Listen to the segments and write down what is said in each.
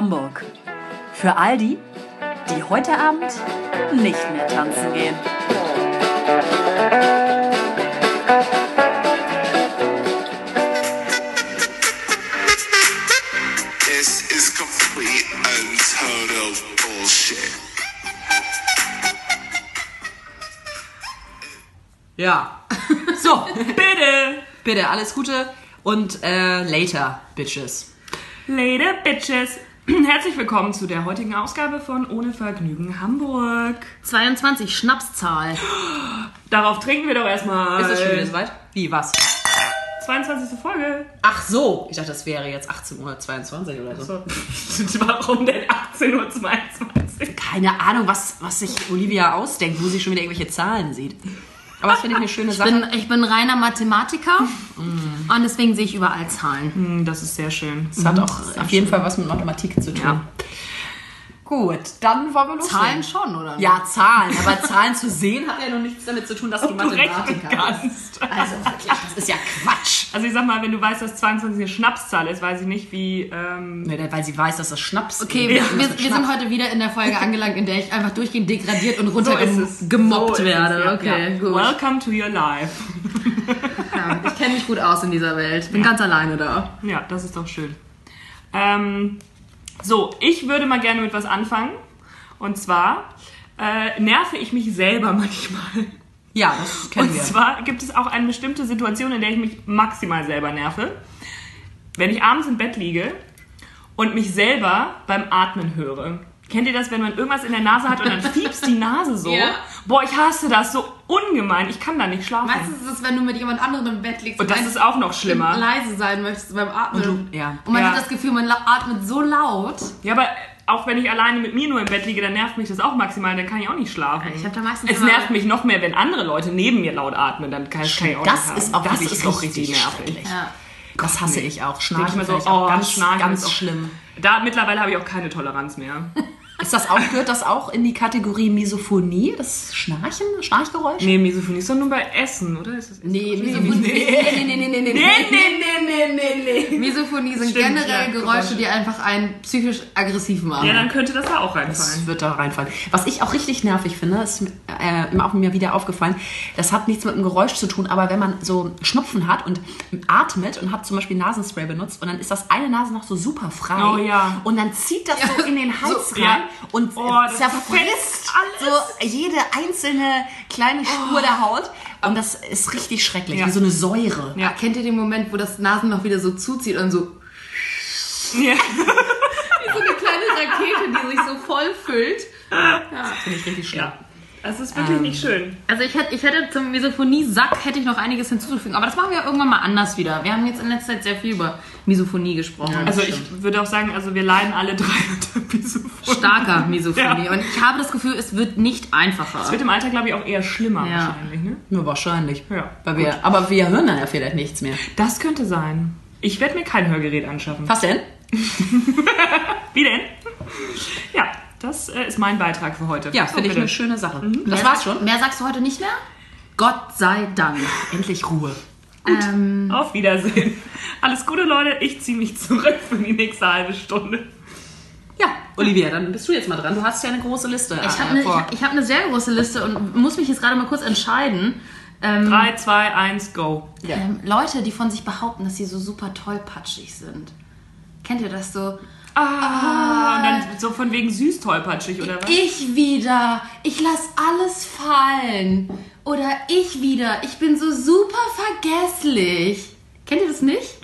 Hamburg. Für all die, die heute Abend nicht mehr tanzen gehen. This is complete and total bullshit. Ja. So, bitte. Bitte, alles Gute und äh, later, Bitches. Later, Bitches. Herzlich willkommen zu der heutigen Ausgabe von Ohne Vergnügen Hamburg. 22 Schnapszahl. Darauf trinken wir doch erstmal. Ist es schon wieder soweit? Wie, was? 22. Folge. Ach so, ich dachte, das wäre jetzt 18.22 Uhr oder so. So. Warum denn 18.22 Uhr? Keine Ahnung, was, was sich Olivia ausdenkt, wo sie schon wieder irgendwelche Zahlen sieht. Aber das finde ich eine schöne Ich Sache. bin, ich bin reiner Mathematiker und deswegen sehe ich überall Zahlen. Hm, Das ist sehr schön. Das hat auch auf jeden Fall was mit Mathematik zu tun. Ja. Gut, dann wollen wir loslegen. Zahlen schon, oder? nicht? Ja, Zahlen. Aber Zahlen zu sehen hat ja noch nichts damit zu tun, dass die du Mathematiker kannst. Also wirklich, das ist ja Quatsch. Also ich sag mal, wenn du weißt, dass 22 eine Schnapszahl ist, weiß ich nicht, wie... Ähm, Nee, weil sie weiß, dass das Schnaps Okay, ist. wir, wir, wir sind heute wieder in der Folge angelangt, in der ich einfach durchgehend degradiert und so runtergemobbt So werde. ja. Okay, ja. gut. Welcome to your life. Ja, ich kenne mich gut aus in dieser Welt. Bin ganz alleine da. Ja, das ist doch schön. Ähm, so, ich würde mal gerne mit was anfangen. Und zwar äh, nerve ich mich selber manchmal. Ja, das kennen Und wir. zwar gibt es auch eine bestimmte Situation, in der ich mich maximal selber nerve. Wenn ich abends im Bett liege und mich selber beim Atmen höre. Kennt ihr das, wenn man irgendwas in der Nase hat und dann fiebst die Nase so? Ja. Boah, ich hasse das so ungemein. Ich kann da nicht schlafen. Meistens ist es, wenn du mit jemand anderem im Bett liegst und das ist auch noch schlimmer. leise sein möchtest beim Atmen. Und du- ja. Und man Ja. hat das Gefühl, man atmet so laut. Ja, aber auch wenn ich alleine mit mir nur im Bett liege, dann nervt mich das auch maximal, dann kann ich auch nicht schlafen. Ich hab da meistens es nervt mich noch mehr, wenn andere Leute neben mir laut atmen, dann kann, kann ich auch Das nicht ist haben. auch das ist doch richtig richtig nervig. Ja. Das hasse ich auch. Schnarchen ich mir so, auch oh, ganz, ganz auch- schlimm. Da mittlerweile habe ich auch keine Toleranz mehr. Ist das auch, gehört das auch in die Kategorie Misophonie? Das Schnarchen, Schnarchgeräusch? Nee, Misophonie ist doch nur bei Essen, oder? Ist das Nee, Misophonie. Nee, nee, nee, nee, nee, nee. nee, nee, nee, nee. Misophonie sind Stimmt, generell ja, Geräusche, die einfach einen psychisch aggressiv machen. Ja, dann könnte das da auch Das reinfallen. wird da reinfallen. Was ich auch richtig nervig finde, ist äh, auch mir wieder aufgefallen, das hat nichts mit dem Geräusch zu tun, aber wenn man so Schnupfen hat und atmet und hat zum Beispiel Nasenspray benutzt und dann ist das eine Nase noch so super frei Oh ja. und dann zieht das so in den Hals So, rein ja. Und Oh, das zerfrisst so jede einzelne kleine Spur der Haut und das ist richtig schrecklich, Ja. wie so eine Säure. Ja. Kennt ihr den Moment, wo das Nasenloch wieder so zuzieht und so Ja. wie so eine kleine Rakete, die sich so voll füllt? Finde ich richtig schlimm. ja. Das ist wirklich Ähm. nicht schön. Also ich hätte, ich hätte zum Misophonie-Sack hätte ich noch einiges hinzuzufügen, aber das machen wir irgendwann mal anders wieder. Wir haben jetzt in letzter Zeit sehr viel über Misophonie gesprochen. Also ich würde auch sagen, also wir leiden alle drei unter Misophonie. starker Misophonie. Ja. Und ich habe das Gefühl, es wird nicht einfacher. Es wird im Alter, glaube ich, auch eher schlimmer Ja. wahrscheinlich, ne? Nur wahrscheinlich. Ja, Weil wir, aber wir hören dann ja vielleicht nichts mehr. Das könnte sein. Ich werde mir kein Hörgerät anschaffen. Was denn? Wie denn? Ja, das äh, ist mein Beitrag für heute. Ja, So, finde ich eine schöne Sache. Mhm. Das war's schon. Mehr sagst du heute nicht mehr? Gott sei Dank. Endlich Ruhe. Ähm, Auf Wiedersehen. Alles Gute, Leute. Ich ziehe mich zurück für die nächste halbe Stunde. Ja, Olivia, dann bist du jetzt mal dran. Du hast ja eine große Liste. ich äh, habe eine vor. ich hab eine sehr große Liste und muss mich jetzt gerade mal kurz entscheiden. Ähm, 3, 2, 1, go. ähm, Leute, die von sich behaupten, dass sie so super tollpatschig sind. Kennt ihr das so? Ah, und dann so von wegen süß tollpatschig, oder was? Ich wieder. Ich lass alles fallen. Oder ich wieder. Ich bin so super vergesslich. Kennt ihr das nicht?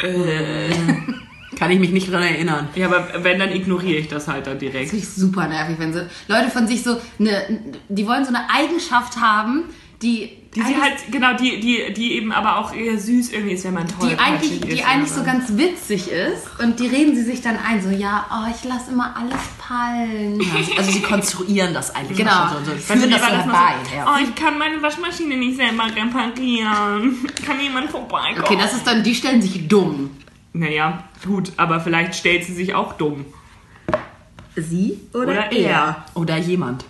Kann ich mich nicht dran erinnern. Ja, aber wenn, dann ignoriere ich das halt dann direkt. finde ich super nervig, wenn sie Leute von sich so eine, die wollen so eine Eigenschaft haben, die Die sie halt, genau, die, die, die eben aber auch eher süß irgendwie ist, wenn man die tollpatschig eigentlich, ist. die eigentlich so oder- ganz witzig ist und die reden sie sich dann ein, so ja, oh, ich lasse immer alles fallen. Also sie konstruieren das eigentlich Genau. schon so. so führen sie das das herbei. so, Ja. Oh, ich kann meine Waschmaschine nicht selber reparieren. Kann jemand vorbeikommen? Okay, das ist dann, die stellen sich dumm. Naja, gut, aber vielleicht stellt sie sich auch dumm. Sie Oder er. Oder jemand.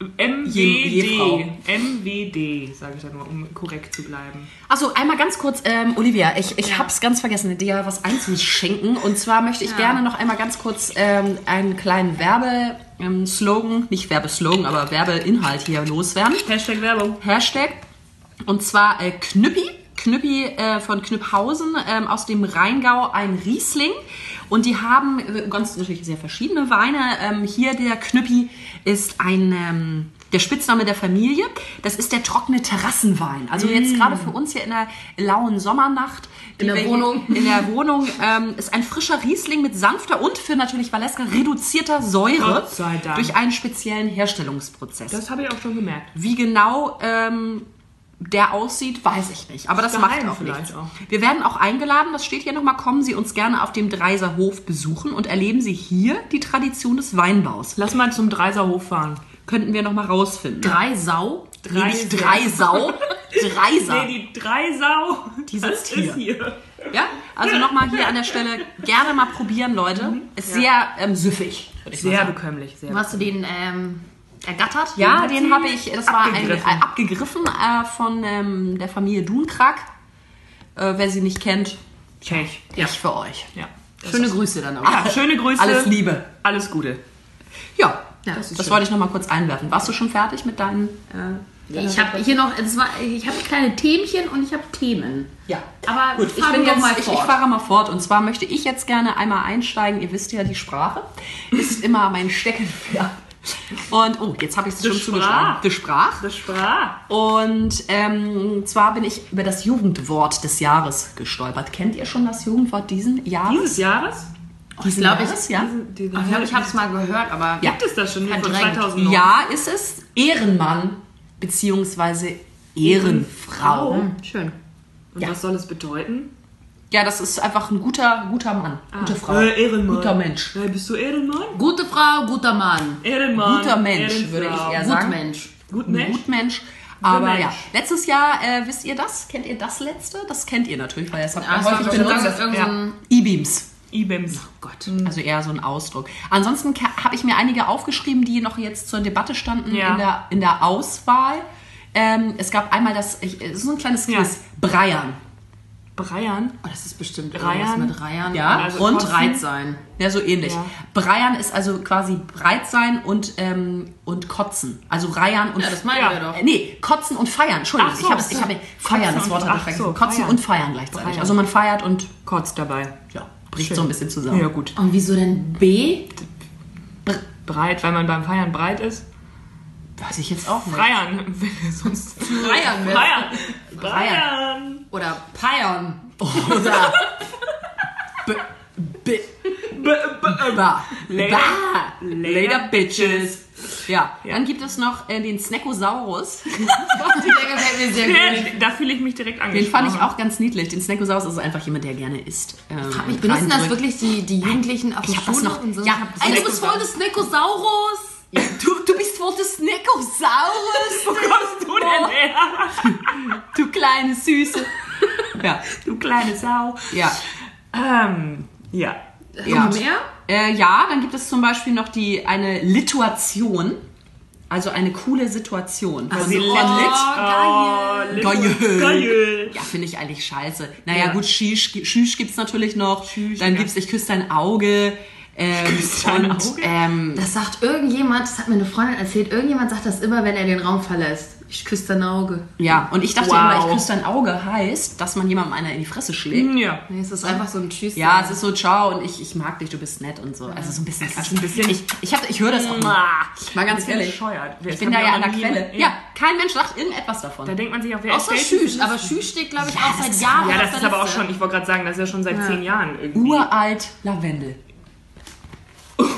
MWD. MWD, sage ich dann nur, um korrekt zu bleiben. Also einmal ganz kurz, ähm, Olivia, ich, ich hab's ganz vergessen, dir was einzuschenken. Und zwar möchte ich gerne noch einmal ganz kurz ähm, einen kleinen Werbeslogan, nicht Werbeslogan, aber Werbeinhalt hier loswerden. Hashtag Werbung. Hashtag. Und zwar äh, Knüppi. Knüppi äh, von Knüpphausen ähm, aus dem Rheingau, ein Riesling. Und die haben äh, ganz natürlich sehr verschiedene Weine. Ähm, hier der Knüppi ist ein ähm, der Spitzname der Familie. Das ist der trockene Terrassenwein. Also jetzt gerade für uns hier in der lauen Sommernacht. In der Wohnung. In der Wohnung ähm, ist ein frischer Riesling mit sanfter und für natürlich Valeska reduzierter Säure Gott sei Dank. durch einen speziellen Herstellungsprozess. Das habe ich auch schon gemerkt. Wie genau ähm, der aussieht, weiß ich nicht. Aber das macht auch vielleicht nichts. auch. Wir werden auch eingeladen, das steht hier nochmal, kommen Sie uns gerne auf dem Dreiser Hof besuchen und erleben Sie hier die Tradition des Weinbaus. Lass mal zum Dreiserhof fahren. Könnten wir nochmal rausfinden. Drei Sau. Nee, nicht Dreisau. Dreiser. Nee, die Dreisau, Die sitzt ist hier. hier. Ja, also nochmal hier an der Stelle gerne mal probieren, Leute. Ist sehr ähm, süffig, würde ich mal Sehr sagen. bekömmlich, sehr hast du den ähm, ergattert? Ja, den sie habe ich, das war ein, abgegriffen. äh, abgegriffen äh, von ähm, der Familie Dunkrag. Äh, wer sie nicht kennt, Tschech. ich für euch. Ja. Schöne Grüße dann auch. ja. Schöne Grüße. Alles Liebe. Alles Gute. Ja, Ja, das, das wollte ich noch mal kurz einwerfen. Warst du schon fertig mit deinen... Äh, Ich habe hier noch, es war, ich habe kleine Themchen und ich habe Themen. ja. Aber Gut, ich, bin jetzt, mal ich, ich fahre mal fort. Und zwar möchte ich jetzt gerne einmal einsteigen. Ihr wisst ja, die Sprache ist immer mein Steckenpferd. Und, oh, jetzt habe ich es schon zugeschlagen. Die Sprach. Das sprach. Und ähm, zwar bin ich über das Jugendwort des Jahres gestolpert. Kennt ihr schon das Jugendwort diesen Jahres? Dieses Jahres? Diesen glaub ich- Jahres, ja. Diese- ich glaube, ich habe es mal gehört, aber Ja. Gibt es das schon von Verdrängt. 2009? Ja, ist es Ehrenmann beziehungsweise Ehrenfrau. Hm, schön. Und Ja. was soll es bedeuten? Ja, das ist einfach ein guter, guter Mann, gute Frau, Äh, Ehrenmann. guter Mensch. Äh, bist du Ehrenmann? Gute Frau, guter Mann. Ehrenmann. Guter Mensch, Ehrenfrau. würde ich eher Gut sagen. Mensch. Gut Mensch. Gutmensch. Aber Mensch. ja, letztes Jahr, äh, wisst ihr das? Kennt ihr das letzte? Das kennt ihr natürlich, weil es habt Ah, ihr häufig benutzt. ein- E-Beams. E-Bims. Gott, also eher so ein Ausdruck. Ansonsten habe ich mir einige aufgeschrieben, die noch jetzt zur Debatte standen Ja. in, der, in der Auswahl. Ähm, es gab einmal das, ich, es ist so ein kleines Ja. Quiz, Breiern. Breiern. Oh, das ist bestimmt Reiern. mit Reiern. Ja, Also und Kotzen. breit sein. Ja, so ähnlich. Ja. Breiern ist also quasi breit sein und, ähm, und kotzen. Also reiern und Ja, das meinen Ja. wir doch. Nee, kotzen und feiern. Entschuldigung, so, ich habe so. habe feiern, das Wort habe ich vergessen. so, kotzen feiern. und feiern gleichzeitig. Feiern. Also man feiert und Kotz dabei. ja, bricht Schön. so ein bisschen zusammen. Ja, gut. Und wieso denn B? Breit, weil man beim Feiern breit ist. Weiß ich jetzt auch nicht. Freiern. Sonst. Freiern mit. Freiern. Freiern. Oder Peiern. Oder B B Ba. Later. Ba. Later, Bitches. Ja, Ja. dann gibt es noch äh, den Snackosaurus. Der gefällt mir sehr gut. Der, da fühle ich mich direkt Den angesprochen. fand ich auch ganz niedlich. Den Snackosaurus ist einfach jemand, der gerne isst. Ähm, Ich benutzen das wirklich die, die Jugendlichen auf Ich der Schule noch- und so? ja, Ich hab das ey, nicht du bist voll des Nekosaurus. Ja, du, du bist wohl der Snackosaurus. Wo kommst du denn her? Du kleine Süße. Ja, Du kleine Sau. ja. Ähm, ja. ja. Noch mehr? Äh, ja, dann gibt es zum Beispiel noch die, eine Lituation. Also eine coole Situation. Also so. von Oh, Lit. Geil. Geil. Geil. Ja, finde ich eigentlich scheiße. Naja, Ja. gut, Shish, Shish gibt's natürlich noch. Shish, dann ja. gibt's Ich küsse dein Auge. Ähm, und, Auge? Ähm, Das sagt irgendjemand, das hat mir eine Freundin erzählt, irgendjemand sagt das immer, wenn er den Raum verlässt. Ich küsse dein Auge. ja, und ich dachte Wow. immer, ich küsse dein Auge heißt, dass man jemandem einer in die Fresse schlägt. Ja. Nee, es ist einfach so ein Tschüss. Ja, es ist so, ciao und ich, ich mag dich, du bist nett und so. Also so ein bisschen Quatsch. ein bisschen- ich, ich, hab, ich höre das auch mal. Mal ganz ehrlich. bescheuert. Ich Das bin da ja an der Quelle. ja. Ja, kein Mensch sagt irgendetwas davon. Da denkt man sich auch, wer Außer dieses- aber Schüch steht, glaube ich, Ja, auch seit Jahren Ja, das ist aber auch schon, ich wollte gerade sagen, das ist ja schon seit zehn Jahren irgendwie. Uralt Lavendel.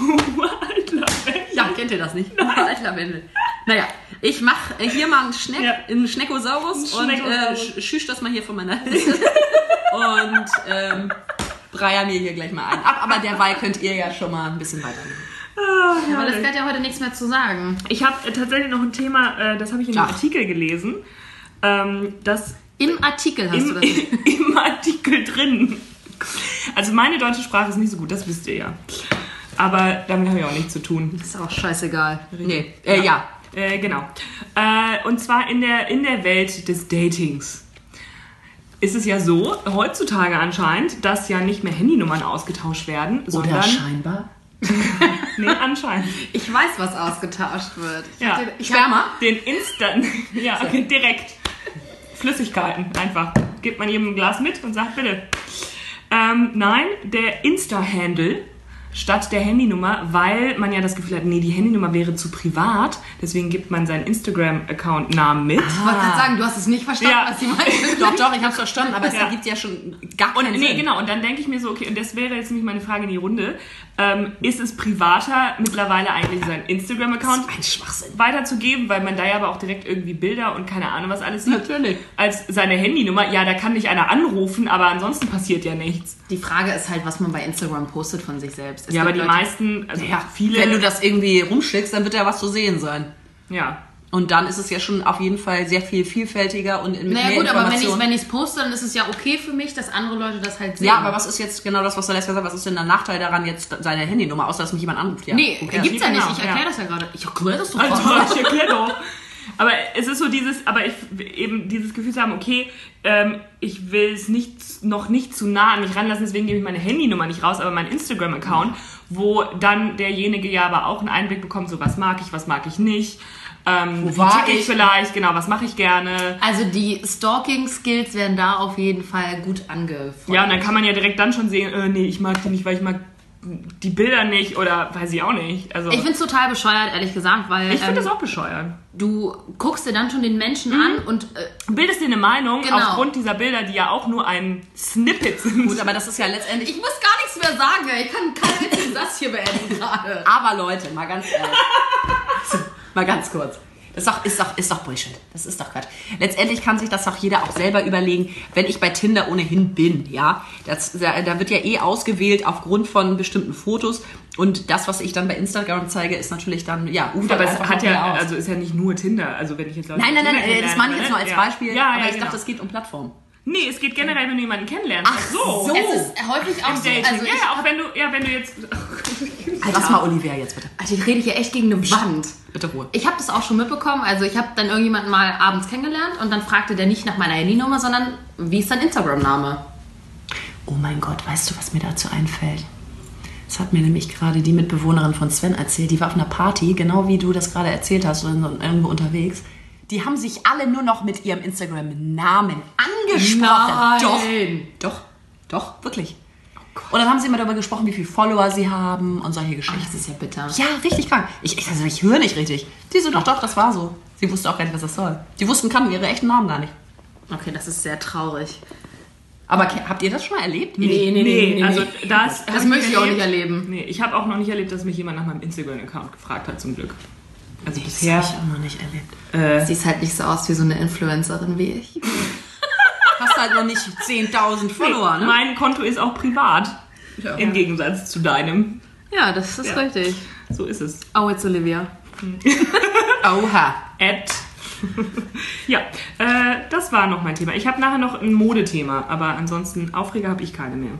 Uralt Lavendel. Ja, kennt ihr das nicht? Uralt Lavendel. Naja, ich mache hier mal einen Schneck, Ja. einen Schneckosaurus und äh, Schneckosaurus. sch- schüch das mal hier von meiner Liste. und ähm, breier mir hier gleich mal ein. Ab, aber derweil könnt ihr ja schon mal ein bisschen weitermachen. Ja, aber das hat ja heute nichts mehr zu sagen. Ich habe äh, tatsächlich noch ein Thema, äh, das habe ich in einem Ach. Artikel gelesen, ähm, das Im Artikel hast du im, das. im Artikel drin. Also meine deutsche Sprache ist nicht so gut, das wisst ihr ja. Aber damit habe ich auch nichts zu tun. Ist auch scheißegal. Nee, äh, ja. Äh, genau. Äh, und zwar in der, in der Welt des Datings ist es ja so, heutzutage anscheinend, dass ja nicht mehr Handynummern ausgetauscht werden, sondern... Oder scheinbar. nee, anscheinend. Ich weiß, was ausgetauscht wird. Ich Ja. ich Sperma? Den Instant, ja, direkt. Flüssigkeiten, einfach. Gibt man jedem ein Glas mit und sagt, bitte. Ähm, nein, der Insta-Handle statt der Handynummer, weil man ja das Gefühl hat, nee, die Handynummer wäre zu privat, deswegen gibt man seinen Instagram-Account-Namen mit. Ich wollte gerade sagen, du hast es nicht verstanden, Ja. was sie meinte. Doch, doch, ich hab's verstanden, aber es Ja. ergibt ja schon gar Und keinen nee, Sinn. genau, und dann denke ich mir so, okay, und das wäre jetzt nämlich meine Frage in die Runde. Ähm, ist es privater, mittlerweile eigentlich seinen Instagram-Account weiterzugeben, weil man da ja aber auch direkt irgendwie Bilder und keine Ahnung was alles sieht. Natürlich. Als seine Handynummer, ja, da kann nicht einer anrufen, aber ansonsten passiert ja nichts. Die Frage ist halt, was man bei Instagram postet von sich selbst. Es ja, aber die Leute- meisten, also Ja, viele. Wenn du das irgendwie rumschickst, dann wird da was zu sehen sein. ja. Und dann ist es ja schon auf jeden Fall sehr viel vielfältiger und mit Naja mehr gut, aber wenn ich Informationen. wenn ich's poste, dann ist es ja okay für mich, dass andere Leute das halt sehen. ja, aber was ist jetzt genau das, was du letztes Mal gesagt hast? Was ist denn der Nachteil daran, jetzt seine Handynummer, außer dass mich jemand anruft? Ja. Nee, okay. gibt's ja nicht. genau, Ich erkläre ja. das ja gerade. Ich erkläre das doch Also, ich erkläre doch. Aber es ist so dieses, aber ich eben dieses Gefühl zu haben, okay, ähm, ich will es nicht, noch nicht zu nah an mich ranlassen, deswegen gebe ich meine Handynummer nicht raus, aber meinen Instagram-Account, wo dann derjenige ja aber auch einen Einblick bekommt, so was mag ich, was mag ich nicht. Ähm, Wo wie war ticke ich ich? vielleicht, genau, was mache ich gerne. Also die Stalking-Skills werden da auf jeden Fall gut angefordert. Ja, und dann kann man ja direkt dann schon sehen, äh, nee, ich mag die nicht, weil ich mag die Bilder nicht oder weiß ich auch nicht. Also Ich finde es total bescheuert, ehrlich gesagt, weil ich finde ähm, das auch bescheuert. du guckst dir dann schon den Menschen an und äh, Bildest dir eine Meinung Genau. aufgrund dieser Bilder, die ja auch nur ein Snippet sind. Gut, aber das ist ja letztendlich. ich muss gar nichts mehr sagen. Ich kann keinen Satz hier beenden gerade. Aber Leute, mal ganz ehrlich. Mal ganz kurz. Das ist doch, ist, doch, ist doch Bullshit. Das ist doch Quatsch. Letztendlich kann sich das doch jeder auch selber überlegen, wenn ich bei Tinder ohnehin bin, ja. Das, da, da wird ja eh ausgewählt aufgrund von bestimmten Fotos. Und das, was ich dann bei Instagram zeige, ist natürlich dann, ja, ufert aber es einfach hat ja, aus. also ist ja nicht nur Tinder. Also wenn ich jetzt Leute Nein, nein, nein, äh, das meine ich jetzt nur als ja. Beispiel. Ja, aber ja, ich genau. dachte, es geht um Plattform. Nee, es geht generell, wenn du jemanden kennenlernst. Ach so. so. Es ist häufig auch Im so. Dating. Also ja, auch wenn du, ja, wenn du jetzt. Lass mal Olivia jetzt bitte. also ich rede hier echt gegen eine Wand. Bitte Ruhe. Ich habe das auch schon mitbekommen. Also ich habe dann irgendjemanden mal abends kennengelernt und dann fragte der nicht nach meiner Handynummer, sondern wie ist dein Instagram-Name? Oh mein Gott, weißt du, was mir dazu einfällt? Das hat mir nämlich gerade die Mitbewohnerin von Sven erzählt. Die war auf einer Party, genau wie du das gerade erzählt hast, irgendwo unterwegs. Die haben sich alle nur noch mit ihrem Instagram-Namen angesprochen. Nein. Doch, doch, doch, wirklich. Und dann haben sie immer darüber gesprochen, wie viele Follower sie haben und solche Geschichten. Das ist ja bitter. Ja, richtig krank. Ich, ich, also ich höre nicht richtig. Die so, doch, doch, das war so. Sie wusste auch gar nicht, was das soll. Die wussten, kannten ihre echten Namen gar nicht. Okay, das ist sehr traurig. Aber habt ihr das schon mal erlebt? Nee, nee, Nee, also das, Das hab möchte ich auch nicht erleben. Nee, ich habe auch noch nicht erlebt, dass mich jemand nach meinem Instagram-Account gefragt hat, zum Glück. Also Das bisher. habe ich auch noch nicht erlebt. Sieht halt nicht so aus wie so eine Influencerin wie ich. Hast halt noch nicht 10.000 Follower, ne? Mein Konto ist auch privat. Im Gegensatz zu deinem. Ja, das ist Ja. richtig. So ist es. Oh, it's Olivia. Oha. At. ja, äh, das war noch mein Thema. Ich habe nachher noch ein Modethema, aber ansonsten Aufreger habe ich keine mehr.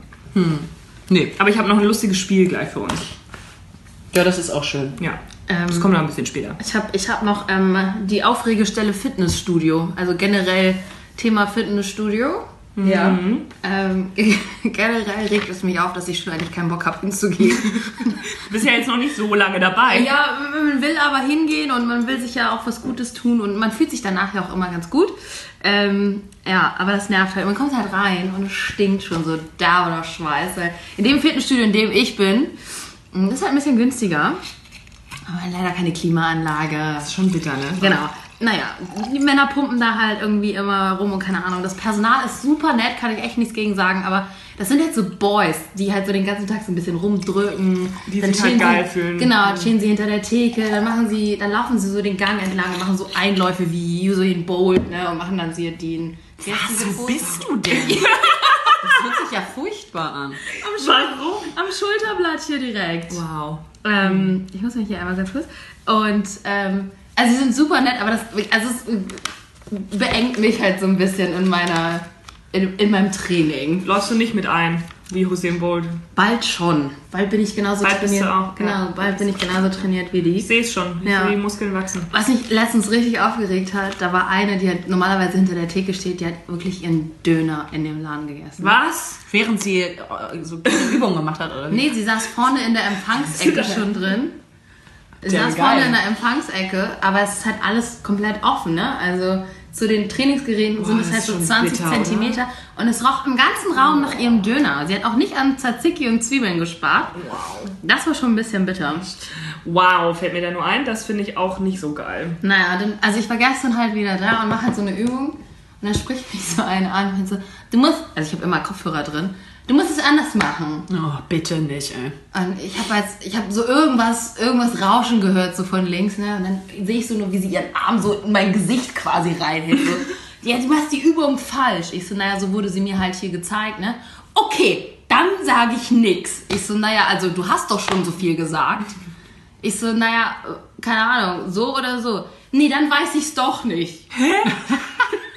Nee. Aber ich habe noch ein lustiges Spiel gleich für uns. Ja, das ist auch schön. Ja, Ähm, das kommt noch ein bisschen später. Ich habe ich hab noch ähm, die Aufregestelle Fitnessstudio. Also generell Thema Fitnessstudio. Ja. Ähm, generell regt es mich auf, dass ich schon eigentlich keinen Bock habe, hinzugehen. Du bist ja jetzt noch nicht so lange dabei. ja, man will aber hingehen und man will sich ja auch was Gutes tun und man fühlt sich danach ja auch immer ganz gut. Ähm, ja, aber das nervt halt. Man kommt halt rein und es stinkt schon so da oder Schweiß. In dem Fitnessstudio, in dem ich bin, das ist halt ein bisschen günstiger. Aber leider keine Klimaanlage. Das ist schon bitter, ne? Genau. Naja, die Männer pumpen da halt irgendwie immer rum und keine Ahnung. Das Personal ist super nett, kann ich echt nichts gegen sagen, aber das sind halt so Boys, die halt so den ganzen Tag so ein bisschen rumdrücken. Die dann sich halt geil sie, fühlen. Genau, stehen sie hinter der Theke, dann machen sie, dann laufen sie so den Gang entlang und machen so Einläufe wie Usain Bolt, ne, und machen dann sie den. Wo Pose? bist du denn? Das hört sich ja furchtbar an. Am, Schul am Schulterblatt hier direkt. Wow. Ähm, ich muss mich hier einmal ganz kurz. Und ähm, also sie sind super nett, aber das also es beengt mich halt so ein bisschen in meiner in, in meinem Training. Läufst du nicht mit ein? Wie Hussein Bolt. Bald schon. Bald bin ich genauso Bald bist du trainiert. auch, genau, ja. bald bin ich genauso trainiert wie die. Ich sehe es schon, wie Ja. die Muskeln wachsen. Was mich letztens richtig aufgeregt hat, da war eine, die hat normalerweise hinter der Theke steht, die hat wirklich ihren Döner in dem Laden gegessen. Was? Während sie äh, so Übungen gemacht hat, oder wie? Nee, sie saß vorne in der Empfangsecke schon drin. Sie saß geil. vorne in der Empfangsecke, aber es ist halt alles komplett offen, ne? Also zu den Trainingsgeräten sind es das halt so schon 20 bitter, Zentimeter und es roch im ganzen Raum nach ihrem Döner. Sie hat auch nicht an Tzatziki und Zwiebeln gespart. Das war schon ein bisschen bitter. Wow, fällt mir da nur ein. Das finde ich auch nicht so geil. Naja, dann, also ich war gestern halt wieder da und mache halt so eine Übung und dann spricht mich so eine an und so, du musst, also ich habe immer Kopfhörer drin, du musst es anders machen. Oh, bitte nicht, ey. Und ich habe jetzt, ich habe so irgendwas, irgendwas Rauschen gehört so von links, ne? Und dann sehe ich so nur, wie sie ihren Arm so in mein Gesicht quasi reinhält. So. Ja, du machst die Übung falsch. Ich so, naja, so wurde sie mir halt hier gezeigt, ne? Okay, dann sage ich nix. Ich so, naja, also du hast doch schon so viel gesagt. Ich so, naja, äh, keine Ahnung, so oder so. Nee, dann weiß ich's doch nicht.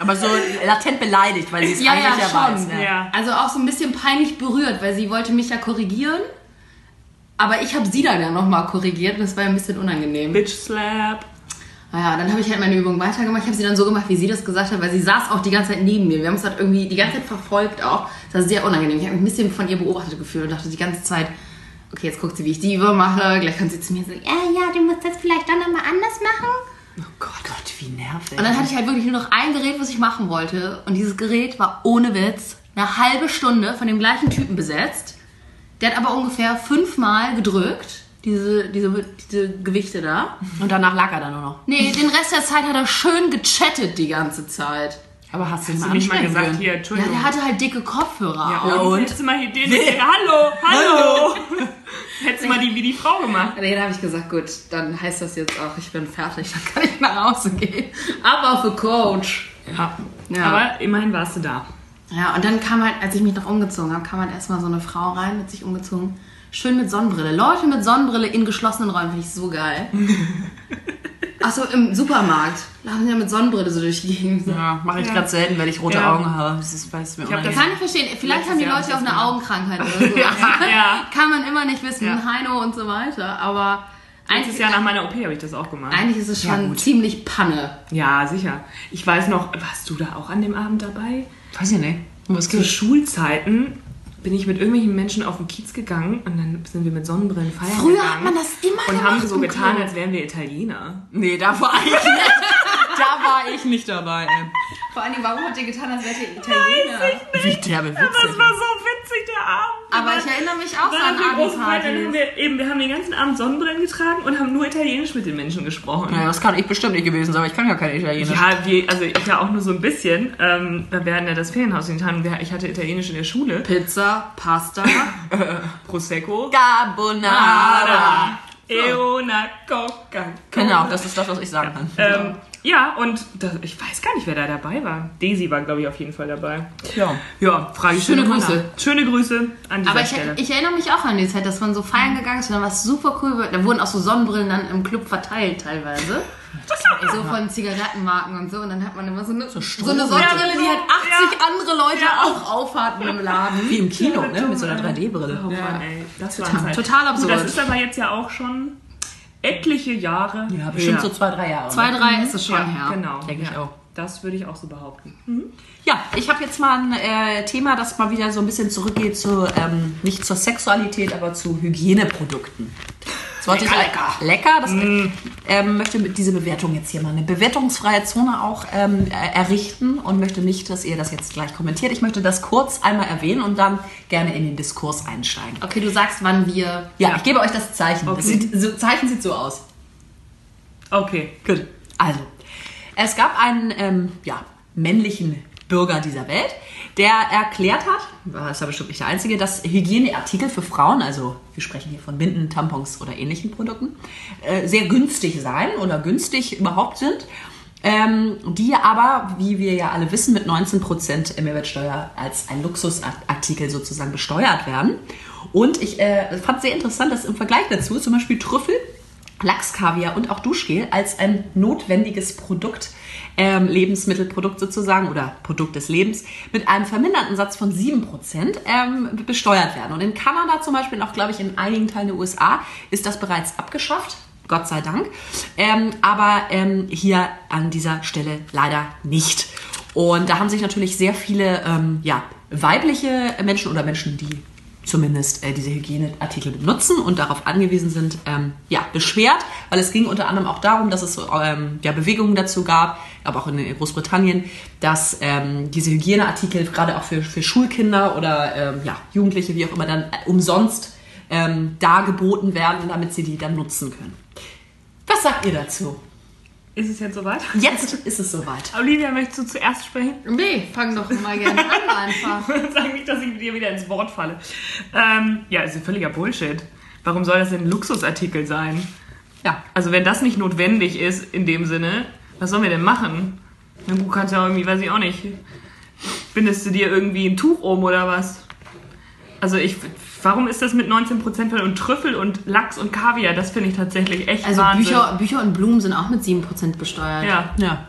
Aber so latent beleidigt, weil sie es Ja, eigentlich ja, ja, schon. weiß. Ne? Ja. Also auch so ein bisschen peinlich berührt, weil sie wollte mich ja korrigieren. Aber ich habe sie dann ja nochmal korrigiert und das war ein bisschen unangenehm. Bitch Slap. Naja, dann habe ich halt meine Übung weitergemacht. Ich habe sie dann so gemacht, wie sie das gesagt hat, weil sie saß auch die ganze Zeit neben mir. Wir haben uns halt irgendwie die ganze Zeit verfolgt auch. Das war sehr unangenehm. Ich habe mich ein bisschen von ihr beobachtet gefühlt und dachte die ganze Zeit, okay, jetzt guckt sie, wie ich die Übung mache. Gleich kommt sie zu mir und so, ja, ja, du musst das vielleicht dann nochmal anders machen. Oh Gott, Gott, wie nervig. Und dann hatte ich halt wirklich nur noch ein Gerät, was ich machen wollte. Und dieses Gerät war ohne Witz eine halbe Stunde von dem gleichen Typen besetzt. Der hat aber ungefähr fünfmal gedrückt, diese, diese, diese Gewichte da. Und danach lag er dann nur noch. Nee, den Rest der Zeit hat er schön gechattet die ganze Zeit. Aber hast du Hast mal du nicht mal gesagt, können? hier, Ja, Entschuldigung. der hatte halt dicke Kopfhörer. Ja, auf. und? und? Hättest du mal hier den, den hallo, hallo. Hättest du mal die wie die Frau gemacht. Nee, dann habe ich gesagt, gut, dann heißt das jetzt auch, ich bin fertig, dann kann ich nach Hause gehen. Aber für Coach. Ja. Ja. Aber immerhin warst du da. Ja, und dann kam halt, als ich mich noch umgezogen habe, kam halt erstmal so eine Frau rein, mit sich umgezogen. Schön mit Sonnenbrille. Leute mit Sonnenbrille in geschlossenen Räumen finde ich so geil. Achso, im Supermarkt laufen sie ja mit Sonnenbrille so durch die Gegend. So. Ja, mache ich gerade selten, weil ich rote Ja. Augen habe. Das ist, weiß mir hab das- unangenehm. Kann ich verstehen. Vielleicht haben die Jahr Leute auch ich eine das Augenkrankheit oder so. Ja. Kann man immer nicht wissen. Ja. Heino und so weiter. Aber Letztes eigentlich, Jahr nach meiner OP habe ich das auch gemacht. eigentlich ist es Ja, schon gut. ziemlich Panne. Ja, sicher. Ich weiß noch, warst du da auch an dem Abend dabei? Weiß ich nicht. Was Zu? Schulzeiten bin ich mit irgendwelchen Menschen auf den Kiez gegangen und dann sind wir mit Sonnenbrillen feiern Früher gegangen. hat man das immer Und gemacht haben so getan, als wären wir Italiener. Nee, da war ich nicht. da war ich nicht dabei. Ey. Vor allem, warum hat ihr getan, als wärt ihr Italiener? Wie derbe Das witzig. war so witzig, der Abend. Aber ich erinnere mich auch so an Feiern, dann wir eben, wir haben den ganzen Abend Sonnenbrillen getragen und haben nur Italienisch mit den Menschen gesprochen. Ja, das kann ich bestimmt nicht gewesen sein, aber ich kann ja kein Italienisch. Ja, wir, also ich ja auch nur so ein bisschen. Ähm, wir hatten ja das Ferienhaus in Italien. Ich hatte Italienisch in der Schule. Pizza, Pasta. Prosecco. Carbonara. E una coca Genau, das ist das, was ich sagen kann. Ähm, ja, und das, ich weiß gar nicht, wer da dabei war. Daisy war, glaube ich, auf jeden Fall dabei. Ja. Ja, frage ich Schöne schon mal Grüße. nach. Schöne Grüße an dieser Aber ich, Stelle. ich erinnere mich auch an die Zeit, dass man so feiern gegangen ist und dann war es super cool. Da wurden auch so Sonnenbrillen dann im Club verteilt teilweise. so von Zigarettenmarken und so. Und dann hat man immer so eine, so eine Sonnenbrille, die halt 80 andere Leute Ja. auch aufhatten im Laden. Wie im Kino, ne? Mit so einer 3D-Brille. Oh Mann, ey, das war Total- total absurd. Das ist aber jetzt ja auch schon etliche Jahre. Ja, bestimmt her. so zwei, drei Jahre. Zwei, drei ist es schon ja, her. Genau. Denke ich ja. auch. Das würde ich auch so behaupten. Ja, ich habe jetzt mal ein äh, Thema, das mal wieder so ein bisschen zurückgeht zu, ähm, nicht zur Sexualität, aber zu Hygieneprodukten. Das wollte ich lecker. Lecker. Das ähm, möchte diese Bewertung jetzt hier mal eine bewertungsfreie Zone auch ähm, äh, errichten und möchte nicht, dass ihr das jetzt gleich kommentiert. Ich möchte das kurz einmal erwähnen und dann gerne in den Diskurs einsteigen. Okay, du sagst, wann wir. Ja, ich gebe euch das Zeichen. Das Okay. sieht, so, Zeichen sieht so aus. Okay. Gut. Also, es gab einen ähm, ja, männlichen Bürger dieser Welt, der erklärt hat, war ist ja bestimmt nicht der Einzige, dass Hygieneartikel für Frauen, also wir sprechen hier von Binden, Tampons oder ähnlichen Produkten, äh, sehr günstig seien oder günstig überhaupt sind. Ähm, die aber, wie wir ja alle wissen, mit 19% Mehrwertsteuer als ein Luxusartikel sozusagen besteuert werden. Und ich äh, fand sehr interessant, dass im Vergleich dazu zum Beispiel Trüffel Lachs, Kaviar und auch Duschgel als ein notwendiges Produkt, ähm, Lebensmittelprodukt sozusagen oder Produkt des Lebens mit einem verminderten Satz von 7% ähm, besteuert werden. Und in Kanada zum Beispiel, und auch glaube ich in einigen Teilen der USA, ist das bereits abgeschafft. Gott sei Dank. Ähm, aber ähm, hier an dieser Stelle leider nicht. Und da haben sich natürlich sehr viele ähm, ja, weibliche Menschen oder Menschen, die zumindest äh, diese Hygieneartikel benutzen und darauf angewiesen sind, ähm, ja, beschwert, weil es ging unter anderem auch darum, dass es ähm, ja, Bewegungen dazu gab, aber auch in Großbritannien, dass ähm, diese Hygieneartikel gerade auch für, für Schulkinder oder ähm, ja, Jugendliche, wie auch immer, dann äh, umsonst ähm, dargeboten werden, damit sie die dann nutzen können. Was sagt ihr dazu? Ist es jetzt soweit? Jetzt ist es soweit. Olivia, möchtest du zuerst sprechen? Nee, fang doch mal gerne an einfach. Sag nicht, dass ich dir wieder ins Wort falle. Ähm, ja, ist ja völliger Bullshit. Warum soll das denn ein Luxusartikel sein? Ja, Also wenn das nicht notwendig ist in dem Sinne, was sollen wir denn machen? Na, Du kannst ja irgendwie, weiß ich auch nicht, bindest du dir irgendwie ein Tuch um oder was? Also ich, warum ist das mit 19% Fett und Trüffel und Lachs und Kaviar? Das finde ich tatsächlich echt Also Wahnsinn. Bücher, Bücher und Blumen sind auch mit 7% besteuert. Ja. ja.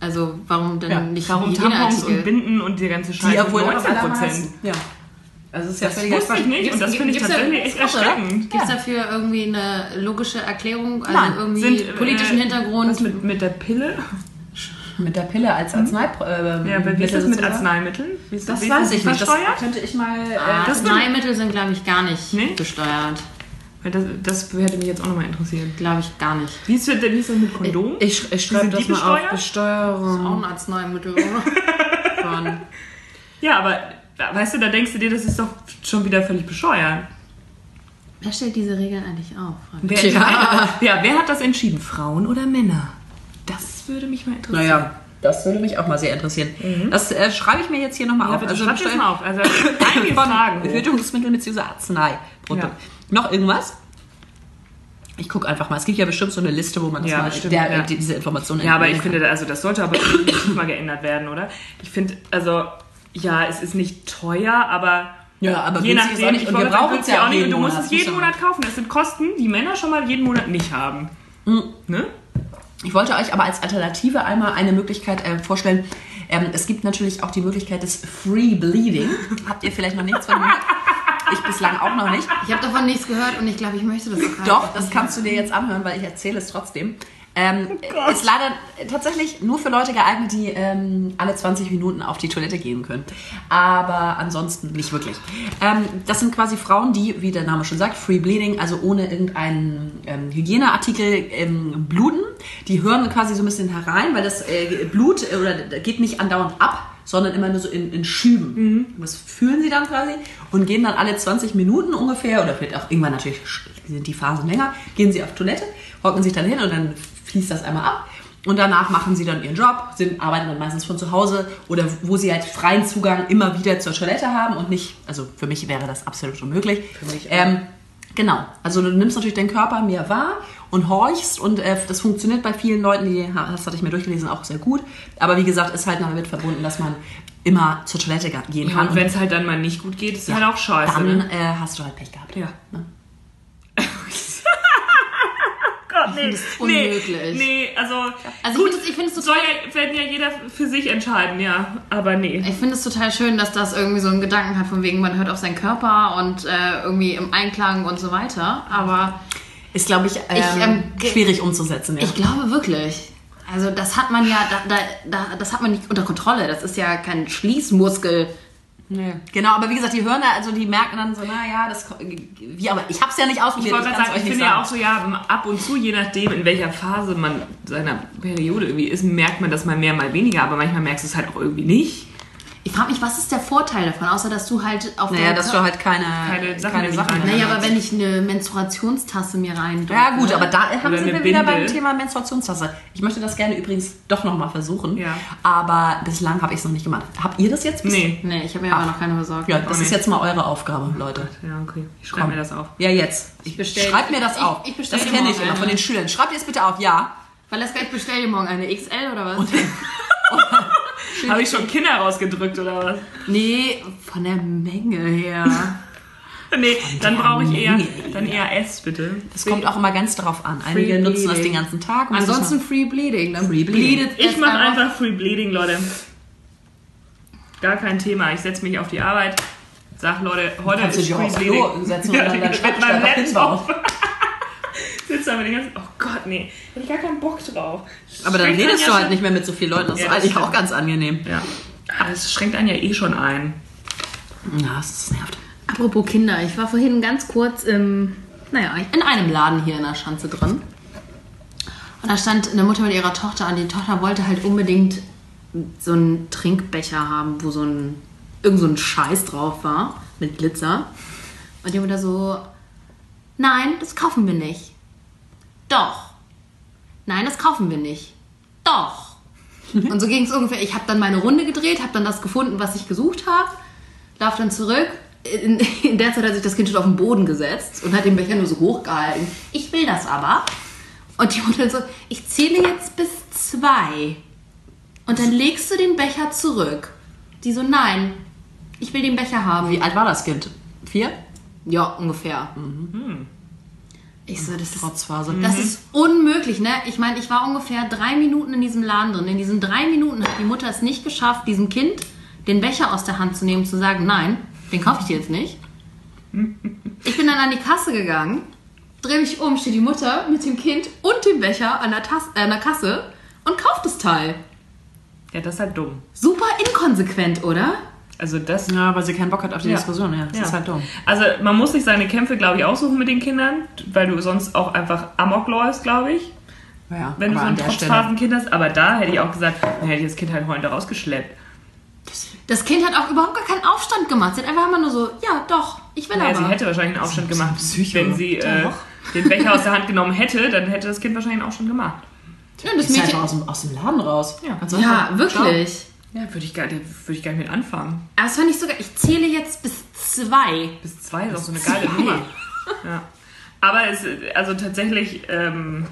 Also warum denn Ja, nicht Warum Tampons und Binden und die ganze Scheiße Die mit auch 19%? allermeisten- Ja. Also es ist ja Das völliger wusste ich nicht und das Gibt's- finde ich gibt's tatsächlich echt oder? erschreckend. Gibt es dafür irgendwie eine logische Erklärung? Also Nein, irgendwie Sind, politischen äh, Hintergrund? Was mit, mit der Pille? Mit der Pille als Arznei. Äh, Ja, aber wie ist das mit? Arzneimitteln? Wie ist Das ist weiß ich nicht. Das könnte ich mal. Äh, Ah, das Arzneimittel sind, glaube ich, gar nicht Nee? besteuert. Weil Das, das hätte mich jetzt auch nochmal interessiert. Glaube ich gar nicht. Wie ist, das- wie ist das mit Kondom? ich, ich schreibe das mal auf. Besteuerung Auch ein Arzneimittel, oder? Ja, aber weißt du, da denkst du dir, das ist doch schon wieder völlig bescheuert. Wer stellt diese Regeln eigentlich auf? Wer, entscheidet- ja, wer hat das entschieden? Frauen oder Männer? Das würde mich mal interessieren. Naja, das würde mich auch mal sehr interessieren. Das äh, schreibe ich mir jetzt hier nochmal Ja, auf. bitte schreib das mal auf. Also einige von Fragen. hoch. Verhütungsmittel bzw. Arzneiprodukt. Noch irgendwas? Ich gucke einfach mal. Es gibt ja bestimmt so eine Liste, wo man das Ja, mal bestimmt, der, ja. die- diese Informationen Ja, aber ich entnehmen finde, also das sollte aber mal geändert werden, oder? Ich finde, also ja, es ist nicht teuer, aber Ja, aber je nachdem, auch nicht. ich Und wir brauchen es ja auch nicht. Und du musst Monat. es jeden Monat kaufen. Das sind Kosten, die Männer schon mal jeden Monat nicht haben. Mhm. Ne? Ich wollte euch aber als Alternative einmal eine Möglichkeit äh, vorstellen. Ähm, es gibt natürlich auch die Möglichkeit des Free Bleeding. Habt ihr vielleicht noch nichts von gehört? Ich bislang auch noch nicht. Ich habe davon nichts gehört und ich glaube, ich möchte das auch gar Doch, das kannst du dir jetzt anhören, weil ich erzähle es trotzdem. Ähm, ist leider tatsächlich nur für Leute geeignet, die ähm, alle 20 Minuten auf die Toilette gehen können. Aber ansonsten nicht wirklich. Ähm, das sind quasi Frauen, die, wie der Name schon sagt, Free Bleeding, also ohne irgendeinen ähm, Hygieneartikel ähm, bluten. Die hören quasi so ein bisschen herein, weil das äh, Blut äh, oder geht nicht andauernd ab, sondern immer nur so in, in Schüben. Das fühlen sie dann quasi und gehen dann alle 20 Minuten ungefähr, oder vielleicht auch irgendwann natürlich sind die Phasen länger, gehen sie auf Toilette, hocken sich dann hin und dann fließt das einmal ab. Und danach machen sie dann ihren Job, sind, arbeiten dann meistens von zu Hause oder wo sie halt freien Zugang immer wieder zur Toilette haben und nicht, also für mich wäre das absolut unmöglich. Für mich ähm, Genau, also du nimmst natürlich deinen Körper mehr wahr und horchst und äh, das funktioniert bei vielen Leuten, die, das hatte ich mir durchgelesen, auch sehr gut. Aber wie gesagt, ist halt damit verbunden, dass man immer zur Toilette gehen Ja, kann. und wenn es halt dann mal nicht gut geht, ist Ja, halt auch scheiße. dann ne? äh, hast du halt Pech gehabt. Ja. Ne? Gott, nee, das unmöglich. Nee, also, Also gut, ich finde ich find es soll total, ja, werden ja jeder für sich entscheiden, ja. Aber nee. ich find es total schön, dass das irgendwie so einen Gedanken hat, von wegen man hört auf seinen Körper und äh, irgendwie im Einklang und so weiter. Aber Ist, glaube ich, ähm, ähm, ge- schwierig umzusetzen. Ja. ich glaube wirklich. Also das hat man ja, da, da, da, das hat man nicht unter Kontrolle. Das ist ja kein Schließmuskel. Nee. Genau, aber wie gesagt, die hören da, also die merken dann so, naja, das, wie, aber ich habe es ja nicht Ich ausprobiert. wollte gerade sagen, ich finde ja auch so, ja, ab und zu, je nachdem, in welcher Phase man seiner Periode irgendwie ist, merkt man das mal mehr, mal weniger, aber manchmal merkst du es halt auch irgendwie nicht. Ich frage mich, was ist der Vorteil davon, außer dass du halt auf Naja, dass Kör- du halt keine, Keine Sachen keine Sachen mehr Naja, hast. aber wenn ich eine Menstruationstasse mir rein Ja gut, aber da haben sind wir wieder Bindel. beim Thema Menstruationstasse. Ich möchte das gerne übrigens doch nochmal versuchen. Ja. Aber bislang habe ich es noch nicht gemacht. Habt ihr das jetzt? bis- Nee. Nee, ich habe mir aber noch keine besorgt. Ja, das ist jetzt mal eure Aufgabe, Leute. Ja, okay. Ich schreibe mir das auf. Ja, jetzt. Ich bestell- Schreibt mir das ich- auf. ich bestell das kenne ich immer von den Schülern. Schreibt ihr es bitte auf, ja. Valeska, ich bestelle dir morgen eine XL oder was? Habe ich schon Kinder rausgedrückt oder was? nee, von der Menge her. nee, dann brauche ich eher, dann eher S, bitte. Es kommt auch immer ganz drauf an. Einige Free nutzen das Bleeding. den ganzen Tag. und Ansonsten Free Bleeding. Dann Free Bleeding. Ich mache einfach Free Bleeding, Leute. Gar kein Thema. Ich setze mich auf die Arbeit, sag Leute, heute Kannst du ist dich auch Free aufs Bleeding. Klo setzen und Ja, dann deinen Schreibtisch einfach. Sitzt mit den ganzen. Oh Gott, nee. Hätte ich gar keinen Bock drauf. Aber dann redest einen du ja halt nicht mehr mit so vielen Leuten. Das Ja, ist das eigentlich stimmt. auch ganz angenehm. Ja. Aber es schränkt einen ja eh schon ein. Ja, das nervt. Apropos Kinder, ich war vorhin ganz kurz im, naja, in einem Laden hier in der Schanze drin. Und da stand eine Mutter mit ihrer Tochter an. Die Tochter wollte halt unbedingt so einen Trinkbecher haben, wo so ein, irgend so ein Scheiß drauf war, mit Glitzer. Und die Mutter so, nein, das kaufen wir nicht. Doch. Nein, das kaufen wir nicht. Doch. Und so ging es ungefähr. Ich habe dann meine Runde gedreht, habe dann das gefunden, was ich gesucht habe, lauf dann zurück. In, in der Zeit hat sich das Kind schon auf den Boden gesetzt und hat den Becher nur so hochgehalten. Ich will das aber. Und die Mutter so, ich zähle jetzt bis zwei. Und dann legst du den Becher zurück. Die so, nein, ich will den Becher haben. Wie alt war das Kind? Vier? Ja, ungefähr. Ich so, das ist, Trotzphase. das ist unmöglich, ne? Ich meine, ich war ungefähr drei Minuten in diesem Laden drin. In diesen drei Minuten hat die Mutter es nicht geschafft, diesem Kind den Becher aus der Hand zu nehmen und zu sagen, nein, den kaufe ich dir jetzt nicht. Ich bin dann an die Kasse gegangen, drehe mich um, steht die Mutter mit dem Kind und dem Becher an der, Tas äh, an der Kasse und kauft das Teil. Ja, das ist halt dumm. Super inkonsequent, oder? Also das Ja, weil sie keinen Bock hat auf die Ja. Diskussion. Ja, das Ja. ist halt dumm. Also man muss sich seine Kämpfe, glaube ich, aussuchen mit den Kindern, weil du sonst auch einfach Amok läufst, glaube ich, Ja, wenn du aber so ein. Trotzphasenkind hast. Aber da hätte ich auch gesagt, dann hätte ich das Kind halt heute rausgeschleppt. Das Kind hat auch überhaupt gar keinen Aufstand gemacht. Sie hat einfach immer nur so, ja, doch, ich will Naja, aber. sie hätte wahrscheinlich einen Aufstand gemacht, Psycho. wenn sie äh, den Becher aus der Hand genommen hätte, dann hätte das Kind wahrscheinlich einen Aufstand gemacht. Ja, das Ist Mädchen, einfach aus dem, aus dem Laden raus. Ja. Ganz ja, wirklich. Ja, würde ich, gar- da würde ich gar nicht mit anfangen. Aber das fand ich sogar, ich zähle jetzt bis zwei. Bis zwei ist auch so eine geile Zwei. Nummer. Ja. Aber es, also tatsächlich ähm,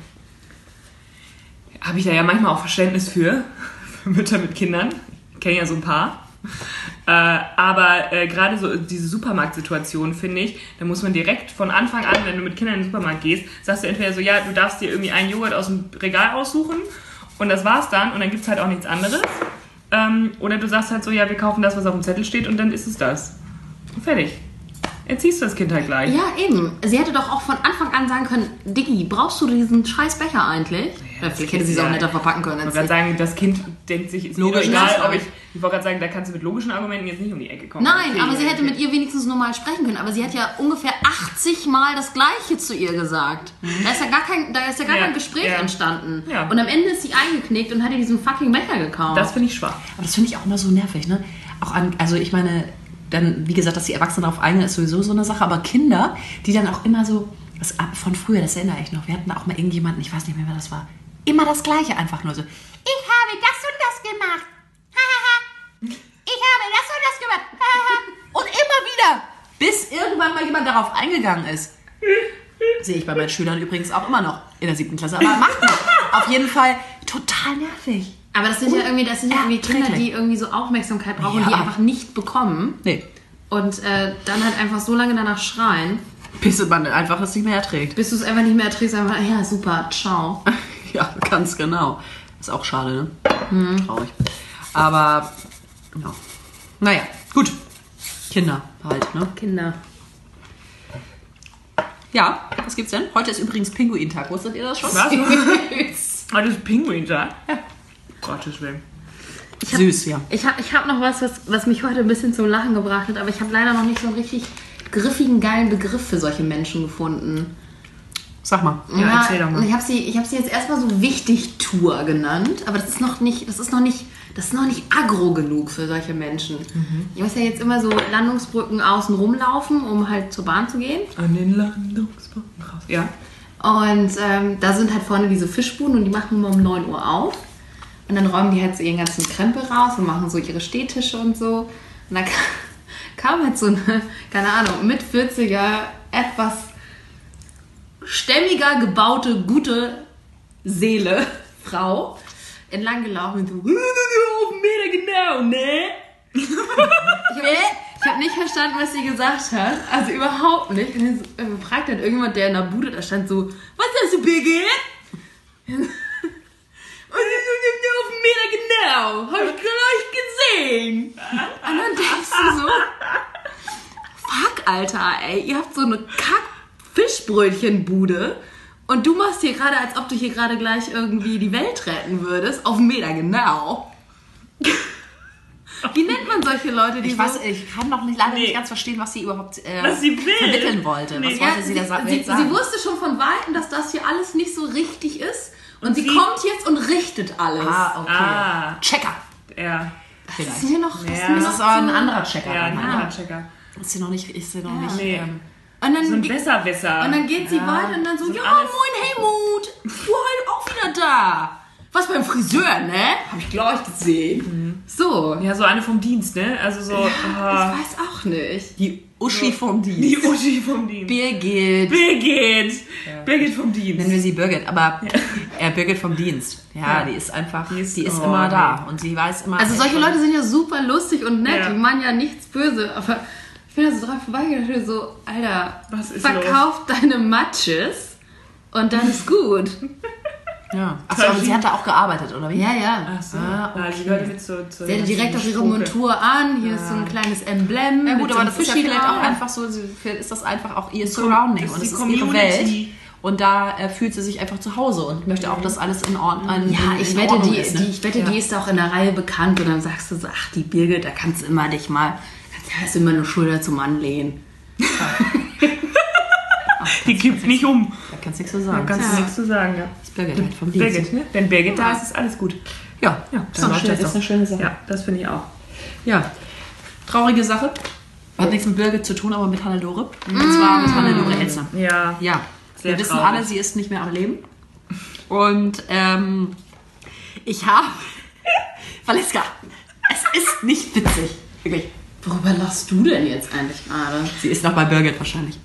habe ich da ja manchmal auch Verständnis für, für Mütter mit Kindern. Ich kenne ja so ein paar. Äh, aber äh, gerade so diese Supermarktsituation, finde ich, da muss man direkt von Anfang an, wenn du mit Kindern in den Supermarkt gehst, sagst du entweder so, ja, du darfst dir irgendwie einen Joghurt aus dem Regal aussuchen und das war's dann und dann gibt's halt auch nichts anderes. Ähm, oder du sagst halt so, ja, wir kaufen das, was auf dem Zettel steht und dann ist es das. Und fertig. Erziehst du das Kind halt gleich. Ja, eben. Sie hätte doch auch von Anfang an sagen können, Diggi, brauchst du diesen scheiß Becher eigentlich? Ja, vielleicht hätte sie es auch netter verpacken können. Ich wollte gerade sagen, das Kind denkt sich, ist Logisch, egal, ist ich, ich wollte gerade sagen, da kannst du mit logischen Argumenten jetzt nicht um die Ecke kommen. Nein, aber sie hätte mit ihr wenigstens normal sprechen können. Aber sie hat ja ungefähr 80 Mal das Gleiche zu ihr gesagt. Da ist ja gar kein, da ist ja gar Ja, kein Gespräch ja. entstanden. Ja. Und am Ende ist sie eingeknickt und hat ihr diesen fucking Becher gekauft. Das finde ich schwach. Aber das finde ich auch immer so nervig, ne? Auch an, also ich meine, dann, wie gesagt, dass die Erwachsenen darauf eingehen, ist sowieso so eine Sache, aber Kinder, die dann auch immer so, das von früher, das erinnere ich noch, wir hatten auch mal irgendjemanden, ich weiß nicht mehr, wer das war, immer das Gleiche einfach nur so. Ich habe das und das gemacht. ich habe das und das gemacht. und immer wieder, bis irgendwann mal jemand darauf eingegangen ist. Sehe ich bei meinen Schülern übrigens auch immer noch in der siebten Klasse, aber macht nicht. Auf jeden Fall total nervig. Aber das sind ja irgendwie, das sind ja irgendwie Kinder, die irgendwie so Aufmerksamkeit brauchen, Ja. die einfach nicht bekommen. Nee, Und äh, dann halt einfach so lange danach schreien, bis man einfach es nicht mehr erträgt. bis du es einfach nicht mehr erträgst. Einfach, ja, super, ciao. Ja, ganz genau. Ist auch schade, ne? Traurig. Aber, ja. Naja, gut. Kinder halt, ne? Kinder. Ja, was gibt's denn? Heute ist übrigens Pinguintag. Wusstet ihr das schon? Was? Das ist Pinguin da? Ja. Gottes Willen. Süß, ja. Ich habe ich hab noch was, was, was mich heute ein bisschen zum Lachen gebracht hat, aber ich habe leider noch nicht so einen richtig griffigen, geilen Begriff für solche Menschen gefunden. Sag mal. Ja, erzähl doch mal. Ich habe sie, ich hab sie jetzt erstmal so Wichtig-Tour genannt, aber das ist noch nicht, das ist noch nicht, das ist noch nicht agro genug für solche Menschen. Mhm. Ich muss ja jetzt immer so Landungsbrücken außen rumlaufen, um halt zur Bahn zu gehen. An den Landungsbaum raus. Ja. Und ähm, da sind halt vorne diese Fischbuden und die machen immer um 9 Uhr auf. Und dann räumen die halt so ihren ganzen Krempel raus und machen so ihre Stehtische und so. Und dann kam, halt so eine, keine Ahnung, mit 40er, etwas stämmiger gebaute, gute Seele, Frau, entlang gelaufen und so, auf Meter genau, ne? Ich, hab- Ich habe nicht verstanden, was sie gesagt hat. Also überhaupt nicht. Und dann fragt dann irgendjemand, der in der Bude da stand, so, was hast du, Birgit? Und sie so, auf einen Meter genau. Hab ich gleich gesehen. Und dann denkst du so, fuck, Alter, ey, ihr habt so eine Kack-Fischbrötchenbude und du machst hier gerade, als ob du hier gerade gleich irgendwie die Welt retten würdest, auf einen Meter genau. Wie nennt man solche Leute, die Ich so... weiß, ich kann noch nicht, leider Nee. nicht ganz verstehen, was sie überhaupt äh, Was sie vermitteln wollte. Nee. Was Ja, wollte sie, der Sa- sie, sie sagen? wusste schon von Weitem, dass das hier alles nicht so richtig ist. Und, Und sie, sie- kommt jetzt und richtet alles. ah, okay. Ah. Checker. Ja. Das Vielleicht. ist mir noch, das Ja, ist Das ist ein anderer Checker. Ja, ein anderer? Checker. Ist sie noch nicht, ist sie noch nicht. Nee. Ähm, Und dann, So ein Besserwisser. und dann geht sie Ja. weiter und dann so, So ja, moin Helmut, du heute auch wieder da. Was beim Friseur, ne? Hab ich gleich gesehen. So. ja, so eine vom Dienst, ne? Also so. Ich ah, weiß auch nicht. die Uschi vom Dienst. die Uschi vom Dienst. Birgit. Birgit. Birgit vom Nennen Dienst. wir sie Birgit, aber äh, Birgit vom Dienst. Ja, Ja. die ist einfach, die Die ist, ist- oh, immer da nee. und sie weiß immer. Also solche Leute sind ja super lustig und nett. Ja. Die meinen ja nichts böse. Aber ich bin da so dran vorbeigegangen so, Alter, Was ist verkauf deine Matches und dann ist gut. Ja. Achso, aber sie hat da auch gearbeitet, oder wie? Ja, ja. Ach so. Ah, Ah, sie jetzt hatte direkt auf ihre. Montur an. Hier ist so ein kleines Emblem. Ja gut, so aber einem das ist ja vielleicht auch einfach so, ist das einfach auch ihr Surrounding das und ist es die ist ihre Community. Welt. Und da äh, fühlt sie sich einfach zu Hause und möchte auch, dass alles in Ordnung Ja, ich in wette, die, ist. Ne? die, ich wette die ist auch in der Reihe bekannt. Und dann sagst du so, ach, die Birgit, da kannst du immer dich mal, kannst du immer eine Schulter zum anlehnen. Die kippt nicht um. da kannst du nichts zu Da sagen. kannst Ja. du nichts zu sagen, ja. Das ist Birgit halt vom Dienst. Birgit, ne? Wenn Birgit da ist, ist alles gut. Ja, Ja, ist, eine schöne, ist eine schöne Sache. Ja, das finde ich auch. Ja, traurige Sache. Hat nichts mit Birgit zu tun, aber mit Hannelore. Und zwar mit Hannelore Elsner. Ja. Ja, Sehr wir wissen traurig. alle, sie ist nicht mehr am Leben. Und ähm, ich habe... Valeska, es ist nicht witzig. Wirklich. Worüber lachst du denn jetzt eigentlich gerade? Sie ist noch bei Birgit wahrscheinlich.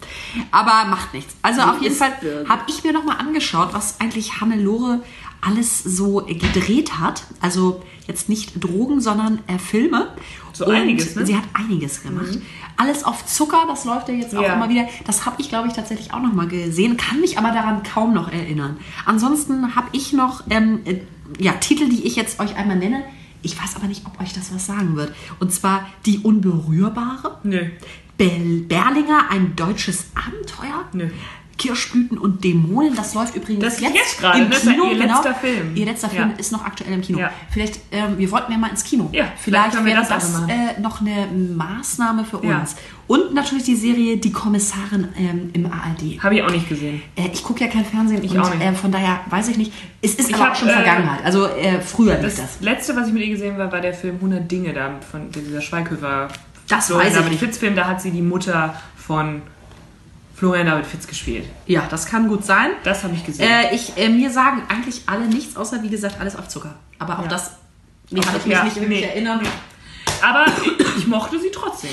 Aber macht nichts. Also auf jeden Fall habe ich mir noch mal angeschaut, was eigentlich Hannelore alles so gedreht hat. Also jetzt nicht Drogen, sondern äh, Filme. So Und einiges, ne? Sie hat einiges gemacht. Alles auf Zucker, das läuft ja jetzt auch Ja. immer wieder. Das habe ich, glaube ich, tatsächlich auch noch mal gesehen, kann mich aber daran kaum noch erinnern. Ansonsten habe ich noch ähm, äh, ja, Titel, die ich jetzt euch einmal nenne. Ich weiß aber nicht, ob euch das was sagen wird. Und zwar Die Unberührbare. Nö. Bel Berlinger, ein deutsches Abenteuer. Nö. Kirschblüten und Dämonen, das läuft übrigens Das jetzt, jetzt gerade, im Kino. ihr genau. letzter Film. Ihr letzter Film Ja. ist noch aktuell im Kino. Ja. Vielleicht, ähm, wir wollten ja mal ins Kino. Ja, vielleicht vielleicht wäre das das, äh, noch eine Maßnahme für uns. Und natürlich die Serie Die Kommissarin ähm, im ARD. Habe ich auch nicht gesehen. Äh, ich gucke ja kein Fernsehen Ich und auch nicht. Äh, von daher weiß ich nicht. Es ist Ich aber hab, auch schon äh, Vergangenheit. Also äh, früher Das, das. letzte, was ich mit ihr gesehen habe, war der Film 100 Dinge da von dieser Schweighöfer. Das Florian weiß ich nicht. Fitz Film, da hat sie die Mutter von Florian David Fitz gespielt. Ja, das kann gut sein. Das habe ich gesehen. Äh, ich, äh, mir sagen eigentlich alle nichts, außer wie gesagt, alles auf Zucker. Aber auch Ja. das nee, kann ich mich ja, nicht wirklich nee. erinnern. Aber ich mochte sie trotzdem.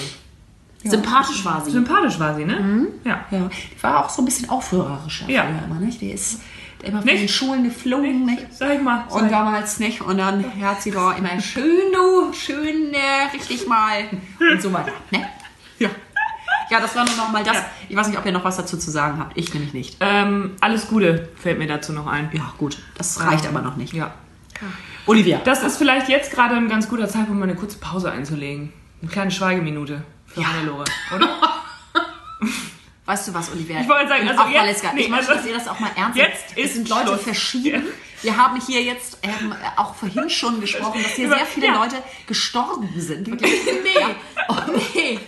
Sympathisch war sie. Sympathisch war sie, ne? Mhm. Ja. Ja, die war auch so ein bisschen aufrührerischer Ja. immer, nicht? Die ist immer von Nicht? den Schulen geflogen, nicht? Sag ich mal. Und damals nicht. Und dann hat sie da immer schön, du, schön, äh, richtig mal. Und so weiter, ne? Ja. Ja, das war nur noch mal das. Ja. Ich weiß nicht, ob ihr noch was dazu zu sagen habt. Ich nämlich nicht. ähm, alles Gute fällt mir dazu noch ein. Ja, gut. Das reicht aber noch nicht. Ja. Olivia. Das ist vielleicht jetzt gerade ein ganz guter Zeitpunkt, mal eine kurze Pause einzulegen. Eine kleine Schweigeminute für Ja. Hannelore, oder? Weißt du was, Olivia? Ich wollte sagen, also auch jetzt- Valeska, nee, ich möchte, also- dass ihr das auch mal ernst Jetzt. Es ist sind Leute Schluss. verschieden. Ja. Wir haben hier jetzt ähm, auch vorhin schon gesprochen, dass hier sehr viele ja. Leute gestorben sind. Wirklich. Nee. Ja. Oh nee.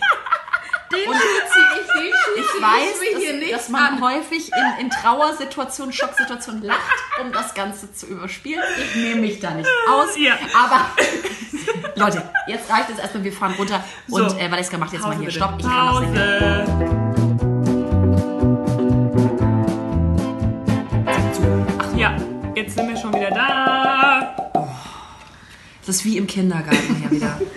Den zieh ich, den Schuh Ich zieh weiß, hier dass, nicht dass man an. häufig in, in Trauersituationen, Schocksituationen lacht, um das Ganze zu überspielen. Ich nehme mich da nicht aus. Ja. Aber Leute, jetzt reicht es erstmal, wir fahren runter. So. Und äh, Valeska macht jetzt mal hier bitte. Stopp. Ich kann das nicht mehr. Pause. Ach ja, jetzt sind wir schon wieder da. Das ist wie im Kindergarten hier wieder.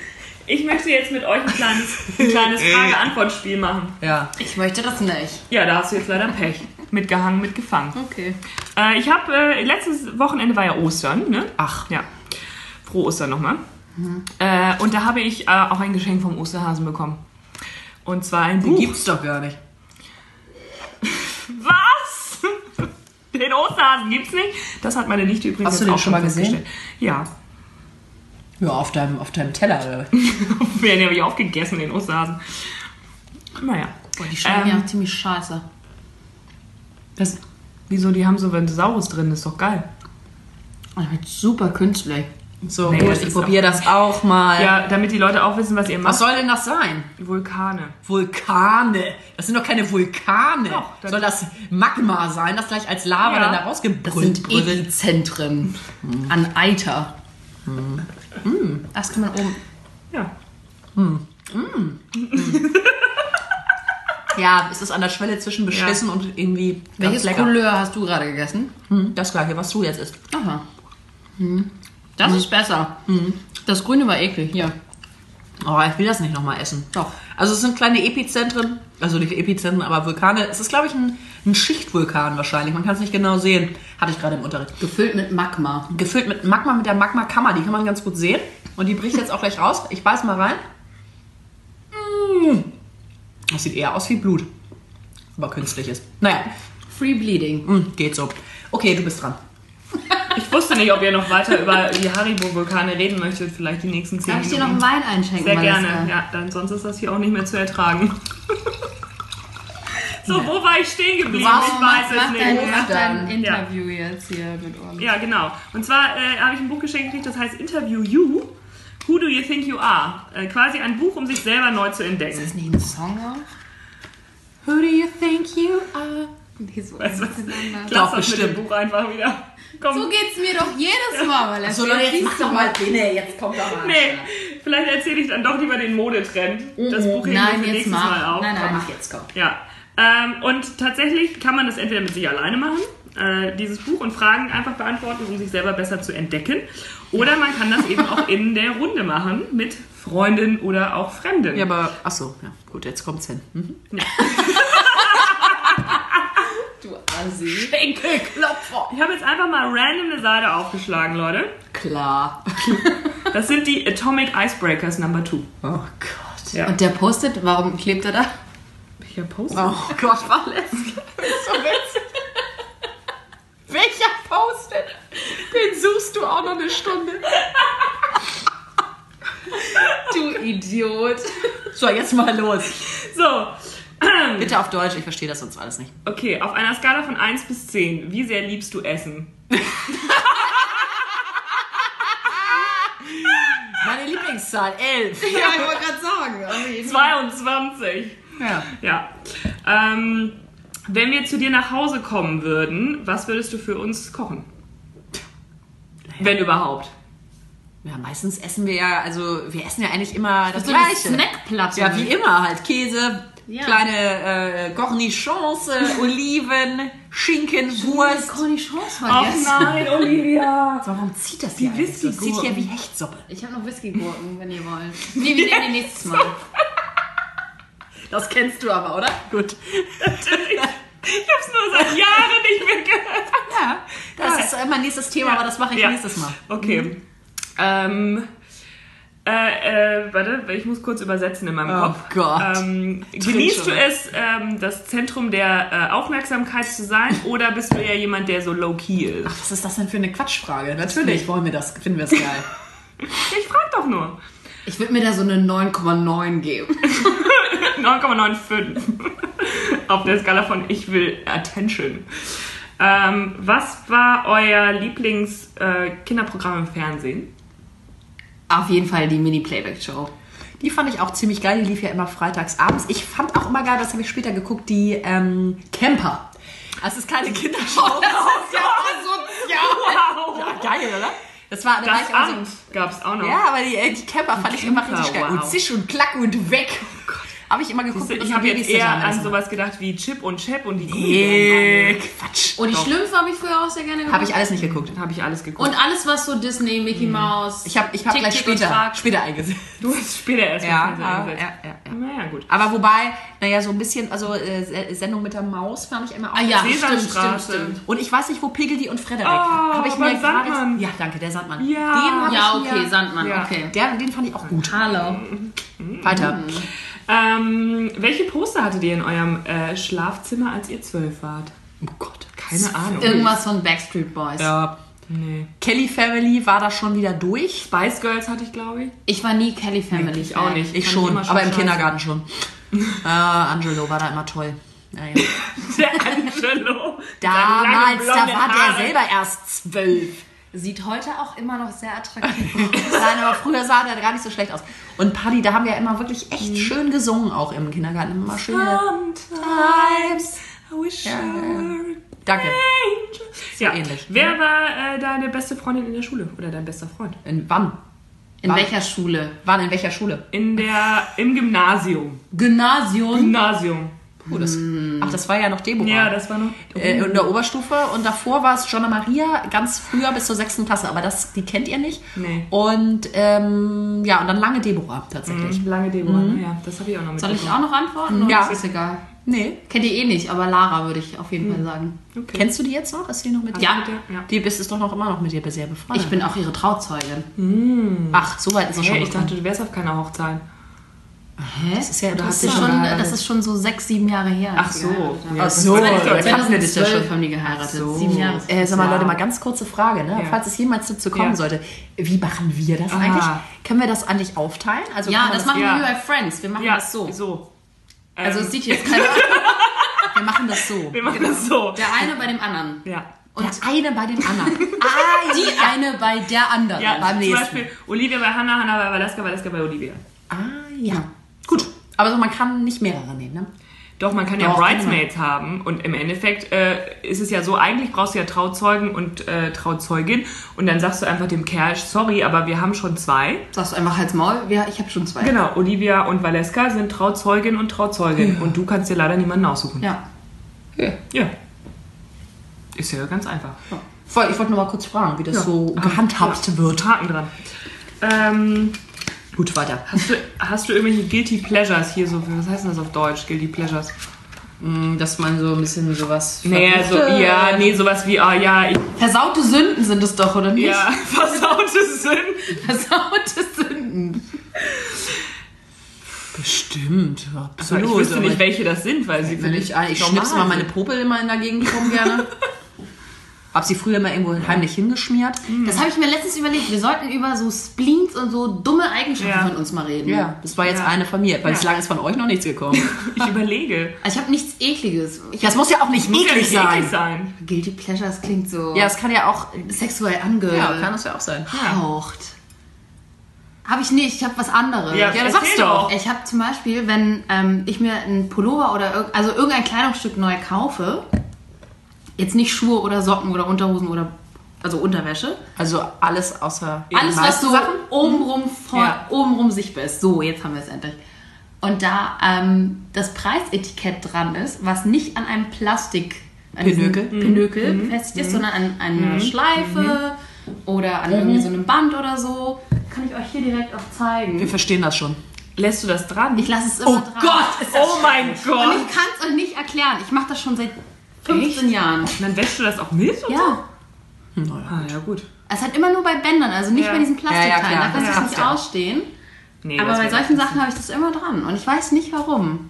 Ich möchte jetzt mit euch ein kleines, ein kleines Frage-Antwort-Spiel machen. Ja. Ich möchte das nicht. Ja, da hast du jetzt leider Pech. Mitgehangen, mitgefangen. Okay. Äh, ich habe, äh, letztes Wochenende war ja Ostern, ne? Ach. Ja. Frohe Ostern nochmal. Äh, und da habe ich äh, auch ein Geschenk vom Osterhasen bekommen. Und zwar ein Den Buch. gibt's doch gar nicht. Was? Den Osterhasen gibt's nicht. Das hat meine Nichte übrigens Hast du den auch schon mal gesehen? festgestellt. Ja. Ja, auf deinem, auf deinem Teller. Oder? Den habe ich aufgegessen, den Osterhasen. Naja. Die schmecken Ähm, ja ziemlich scheiße. Das, wieso, die haben so Ventosaurus drin, das ist doch geil. Das wird super künstlich. So, Nee, gut, das ich probiere das auch mal. Ja, damit die Leute auch wissen, was ihr macht. Was soll denn das sein? Vulkane. Vulkane. Das sind doch keine Vulkane. Doch, das- soll das Magma sein, das gleich als Lava Ja. dann da Das rausgebrüllt sind wird? Epizentren an Eiter. Mm. Das kann man oben. Ja. Ja, es ist an der Schwelle zwischen beschissen und irgendwie Welches lecker. Couleur hast du gerade gegessen? Hm, Das gleiche, was du jetzt isst. Aha. Das ist besser. Das Grüne war eklig. Hier. Oh, ich will das nicht nochmal essen. Doch. Also es sind kleine Epizentren, also nicht Epizentren, aber Vulkane. Es ist, glaube ich, ein, ein Schichtvulkan wahrscheinlich. Man kann es nicht genau sehen. Hatte ich gerade im Unterricht. Gefüllt mit Magma. Gefüllt mit Magma, mit der Magmakammer. Die kann man ganz gut sehen. Und die bricht jetzt auch gleich raus. Ich beiß mal rein. Mm. Das sieht eher aus wie Blut. Aber künstlich ist. Naja, Free Bleeding. mm, geht so. Okay, du bist dran. Ich wusste nicht, ob ihr noch weiter über die Haribo-Vulkane reden möchtet, vielleicht die nächsten zehn Darf ich dir Minuten. noch einen Wein einschenken? Sehr gerne. Ja, dann sonst ist das hier auch nicht mehr zu ertragen. so, wo war ich stehen geblieben? Warum ich weiß es dein, nicht. mach dein. Interview jetzt hier mit uns? Ja, genau. Und zwar äh, habe ich ein Buch geschenkt gekriegt, das heißt Interview You. Who do you think you are? Äh, quasi ein Buch, um sich selber neu zu entdecken. Ist nicht ein Song auch? Who do you think you are? Die so. Lass Doch, das mit bestimmt. dem Buch einfach wieder. Komm. So geht's mir doch jedes Mal, weil er So, Leute, jetzt mach doch mal Bitte, jetzt kommt doch mal. Nee, vielleicht erzähle ich dann doch lieber den Modetrend. Das Buch heben wir für jetzt nächstes mach. Mal auf. Nein, nein. Mach jetzt, komm. Ja. Ähm, und tatsächlich kann man das entweder mit sich alleine machen, äh, dieses Buch, und Fragen einfach beantworten, um sich selber besser zu entdecken. Oder man kann das eben auch in der Runde machen mit Freundin oder auch Fremden. Ja, aber, achso, ja, gut, jetzt kommt's hin. Mhm. Du Assi. Schenkelklopfer. Ich habe jetzt einfach mal random eine Seite aufgeschlagen, Leute. Klar. Das sind die Atomic Icebreakers Number 2. Oh Gott. Ja. Und der postet, warum klebt er da? Welcher Post? Oh Gott, ist so witzig. Welcher postet? Den suchst du auch noch eine Stunde. Du Idiot. So, jetzt mal los. So, Bitte auf Deutsch, ich verstehe das sonst alles nicht. okay, auf einer Skala von 1 bis 10, wie sehr liebst du Essen? Meine Lieblingszahl, 11. Ja, ich wollte gerade sagen. auf jeden Fall. 22. Ja. Ja. Ähm, wenn wir zu dir nach Hause kommen würden, was würdest du für uns kochen? Wenn überhaupt. Ja, meistens essen wir ja, also wir essen ja eigentlich immer das eine Gleiche. Snackplatte. Ja, wie immer halt. Käse, Ja. kleine äh, Cornichons, äh, Oliven, Schinken, Wurst. Cornichons Ach vergessen. nein, Olivia. So, warum zieht das hier? eigentlich so? Das zieht hier wie Hechtsuppe. Ich habe noch Whiskygurken, wenn ihr wollt. Nee, wir nehmen die nächstes Mal. Das kennst du aber, oder? Gut. Ich hab's nur seit Jahren nicht mehr gehört. Ja, das ist mein nächstes Thema, aber das mache ich Ja. nächstes Mal. Okay. Ähm, äh, äh, warte, ich muss kurz übersetzen in meinem Oh Kopf. Gott. Ähm, genießt du es, ähm, das Zentrum der äh, Aufmerksamkeit zu sein oder bist du eher jemand, der so low-key ist? Was ist das denn für eine Quatschfrage? Natürlich wollen wir das, finden wir es geil. Ich frag doch nur. Ich würde mir da so eine 9,9 geben. 9,95 auf der Skala von ich will Attention. Ähm, was war euer Lieblings-Kinderprogramm im Fernsehen? Auf jeden Fall die Mini-Playback-Show. Die fand ich auch ziemlich geil. Die lief ja immer freitags abends. Ich fand auch immer geil, das habe ich später geguckt, die ähm, Camper. Das ist keine Kindershow. Wow! ja, geil, oder? Das war, da war Das ich auch so, gab's auch noch. Ja, aber die, äh, die Camper fand ich immer richtig geil. wow. Und zisch und klack und weg. Habe ich immer geguckt. Siehst du, mit Ich habe jetzt eher an sowas gedacht wie Chip und Chap und die Nee. Quatsch. Und die Doch. Schlümpfe habe ich früher auch sehr gerne geguckt. Habe ich alles nicht geguckt. Habe ich alles geguckt. Und alles, was so Disney, Mickey Mouse. Ich habe ich hab Tick, gleich Tick später, später eingesetzt. du hast später erst Ja, ja, eingesetzt. ja, ja, ja. Naja, gut. Aber wobei, naja, so ein bisschen, also äh, Se- Sendung mit der Maus fand ich immer auch Ah ja, stimmt, stimmt, stimmt. Und ich weiß nicht, wo Piggledy und Frederik. Oh, habe ich mir gerade. Sandmann. Ja, danke, der Sandmann. Ja. Den Ja, ich okay, mir, Sandmann, Ja. okay. Der, den fand ich auch gut. Hallo. Weiter. Ähm, welche Poster hattet ihr in eurem äh, Schlafzimmer, als ihr zwölf wart? Oh Gott. Keine Ahnung. Irgendwas von Backstreet Boys. Ja. Nee. Kelly Family war da schon wieder durch. Spice Girls hatte ich, glaube ich. Ich war nie Kelly Family. Ich auch nicht. Ich Fand schon, aber im scheiße. Kindergarten schon. äh, Angelo war da immer toll. Ja, ja. Der Angelo. Damals, da war blonde der Haare. selber erst zwölf. Sieht heute auch immer noch sehr attraktiv aus. Nein, aber früher sah der gar nicht so schlecht aus. Und Paddy, da haben wir immer wirklich echt schön gesungen, auch im Kindergarten. Immer schön. Sometimes I wish I were Danke. angel. Ja, ähnlich. Wer war äh, deine beste Freundin in der Schule? Oder dein bester Freund? In, wann? In Wann? welcher Schule? Wann in welcher Schule? In der, im Gymnasium. Gymnasium. Gymnasium. Oh, das, ach, das war ja noch Deborah. Ja, das war noch. äh, in der Oberstufe und davor war es Jonna Maria ganz früher bis zur sechsten Klasse, aber das, die kennt ihr nicht. Nee. Und ähm, ja, und dann lange Deborah tatsächlich. Lange Deborah. Ja, das habe ich auch noch mit. Soll ich auch noch antworten? oder Ja. Ist egal. Nee. Kennt ihr eh nicht, aber Lara würde ich auf jeden Fall sagen. Okay. Kennst du die jetzt noch? Ist die noch mit dir? Ja. Ja. Die bist ist doch noch immer noch mit dir sehr befreundet. Ich bin auch ihre Trauzeugin. Ach, so weit ist es schon. Hey, ich dachte, du wärst auf keiner Hochzeit. Hä? Das ist ja das, ist interessant. schon, das ist schon so sechs, sieben Jahre her. Ach so. Ja, Ach so, das war nicht da dort. kannten wir das ja 2012 schon. haben die geheiratet. so. Sieben Jahre. Äh, das sag mal, her. Leute, mal ganz kurze Frage, ne? Ja. Falls es jemals dazu kommen Ja. sollte. Wie machen wir das Ah. eigentlich? Können wir das eigentlich aufteilen? Also Ja, man das machen ja. wir bei Friends. Wir machen Ja, das so. so. Also Ähm, es sieht jetzt keiner. Wir machen das so. wir machen das so. Der eine bei dem anderen. Ja. Und der eine bei dem anderen. ah, Die eine bei der anderen. Ja, beim zum nächsten. Beispiel Olivia bei Hannah, Hannah bei Valeska, Valeska bei Olivia. Ah, ja. Gut. Aber so, man kann nicht mehrere nehmen, ne? Doch, man kann ja Doch, Bridesmaids haben und im Endeffekt äh, ist es ja so, eigentlich brauchst du ja Trauzeugen und äh, Trauzeugin und dann sagst du einfach dem Kerl, sorry, aber wir haben schon zwei. Sagst du einfach Hals Maul? Ja, ich habe schon zwei. Genau, Olivia und Valeska sind Trauzeugin und Trauzeugin und du kannst dir leider niemanden aussuchen. Ja. Ja. Ist ja ganz einfach. Voll, ich wollte nur mal kurz fragen, wie das so gehandhabt wird. Haken dran. Ähm, Gut, weiter. hast, du, hast du irgendwelche Guilty Pleasures hier so, was heißt denn das auf Deutsch, Guilty Pleasures? Dass man so ein bisschen sowas. Nee, so, ja, nee, sowas wie, ah ja, ich, Versaute Sünden sind es doch, oder nicht? ja, versaute Sinn. Versaute Sünden. Bestimmt, absolut. ich wüsste nicht, welche das sind, weil sie für Wenn mich ich, ich schnipse mal meine. Popel immer in der Gegend rum gerne. Hab sie früher mal irgendwo heimlich hingeschmiert. Das habe ich mir letztens überlegt. Wir sollten über so Spleens und so dumme Eigenschaften Ja. von uns mal reden. Ja, das war jetzt Ja. eine von mir, weil Ja. bislang ist von euch noch nichts gekommen. Ich überlege. Also ich habe nichts Ekliges. Ich Das muss ja auch nicht Muss ja eklig nicht sein. eklig sein. Guilty Pleasures klingt so Ja, es kann ja auch. sexuell Ja, kann angehaucht. das ja auch sein. Habe ich nicht, ich habe was anderes. Ja, Ja, das erzähl sagst du doch. Ich habe zum Beispiel, wenn ähm, ich mir einen Pullover oder irg also irgendein Kleidungsstück neu kaufe, jetzt nicht Schuhe oder Socken oder Unterhosen oder also Unterwäsche, Also alles außer. alles was so Sachen. obenrum, vor, Ja. obenrum sichtbar ist. So, jetzt haben wir es endlich. Und da ähm, das Preisetikett dran ist, was nicht an einem Plastik an Pinökel. Pinökel befestigt ist, sondern an einer Schleife oder an irgendwie so einem Band oder so, kann ich euch hier direkt auch zeigen. Wir verstehen das schon. Lässt du das dran? Ich lasse es immer Oh dran. Gott, oh mein Und Gott! ich kann es euch nicht erklären. Ich mache das schon seit 15 Jahren. Und dann wäschst du das auch mit? und Ja. So? Ah, ja, gut. Es hat immer nur bei Bändern, also nicht Ja. bei diesen Ja, ja, Plastikteilen. klar. da kannst du Ja. es nicht Ja. ausstehen. Nee, Aber bei solchen Sachen habe ich das immer dran. Und ich weiß nicht warum.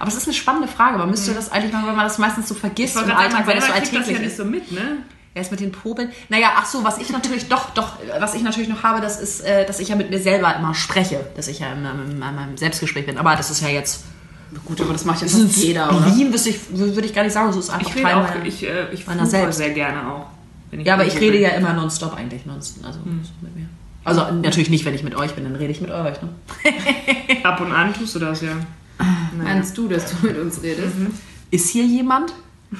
Aber es ist eine spannende Frage. Man müsste das eigentlich mal, weil man das meistens so vergisst im Alltag, weil das so kriegt das alltäglich ja ist. nicht so mit, ne? Erst mit den Popeln. Naja, ach so, was ich natürlich doch, doch, was ich natürlich noch habe, das ist, äh, dass ich ja mit mir selber immer spreche. Dass ich ja in meinem Selbstgespräch bin. Aber das ist ja jetzt. Gut, aber das macht ist fast jeder, oder? Ich, würde ich gar nicht sagen. Das ist einfach Ich Teil auch, meiner- ich, äh, ich meiner selbst. sehr gerne auch. wenn Ja, aber ich rede ja immer nonstop eigentlich. Nonstop, also so mit mir. Also natürlich nicht, wenn ich mit euch bin, dann rede ich mit euch. Ne? Ab und an tust du das ja. Meinst du, dass du mit uns redest? Ist hier jemand?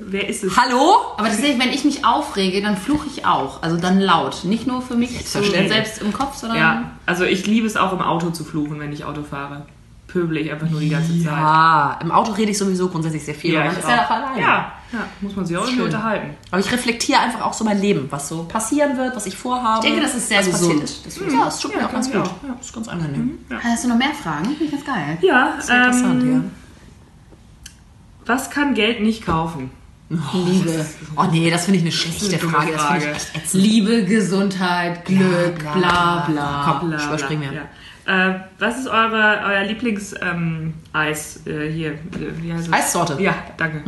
Wer ist es? Hallo? Aber tatsächlich, wenn ich mich aufrege, dann fluche ich auch. Also dann laut. Nicht nur für mich so selbst im Kopf, sondern Ja, also ich liebe es auch im Auto zu fluchen, wenn ich Auto fahre. Pöbel ich einfach nur die ganze Zeit. Ah, im Auto rede ich sowieso grundsätzlich sehr viel. Ja, man ich ist ja auch. alleine. Ja, ja, muss man sich auch irgendwie unterhalten. Aber ich reflektiere einfach auch so mein Leben, was so passieren wird, was ich vorhabe. Ich denke, das ist sehr was gesund. passiert ist. Deswegen, ja, das tut mir auch ganz gut. ich Ja, das ist ganz angenehm. Hast du noch mehr Fragen? Finde ich ganz geil. Ja, Das ist interessant, ähm, ja. Was kann Geld nicht kaufen? Liebe. Oh nee, das finde ich eine schlechte eine dumme Frage. Das Frage. ich echt ätzend. Liebe, Gesundheit, Glück, bla bla. Komm, überspringen wir. Äh, was ist eure, euer Lieblings-Eis ähm, Eis, äh, hier? Wie wie heißt es? Eissorte? Ja, danke.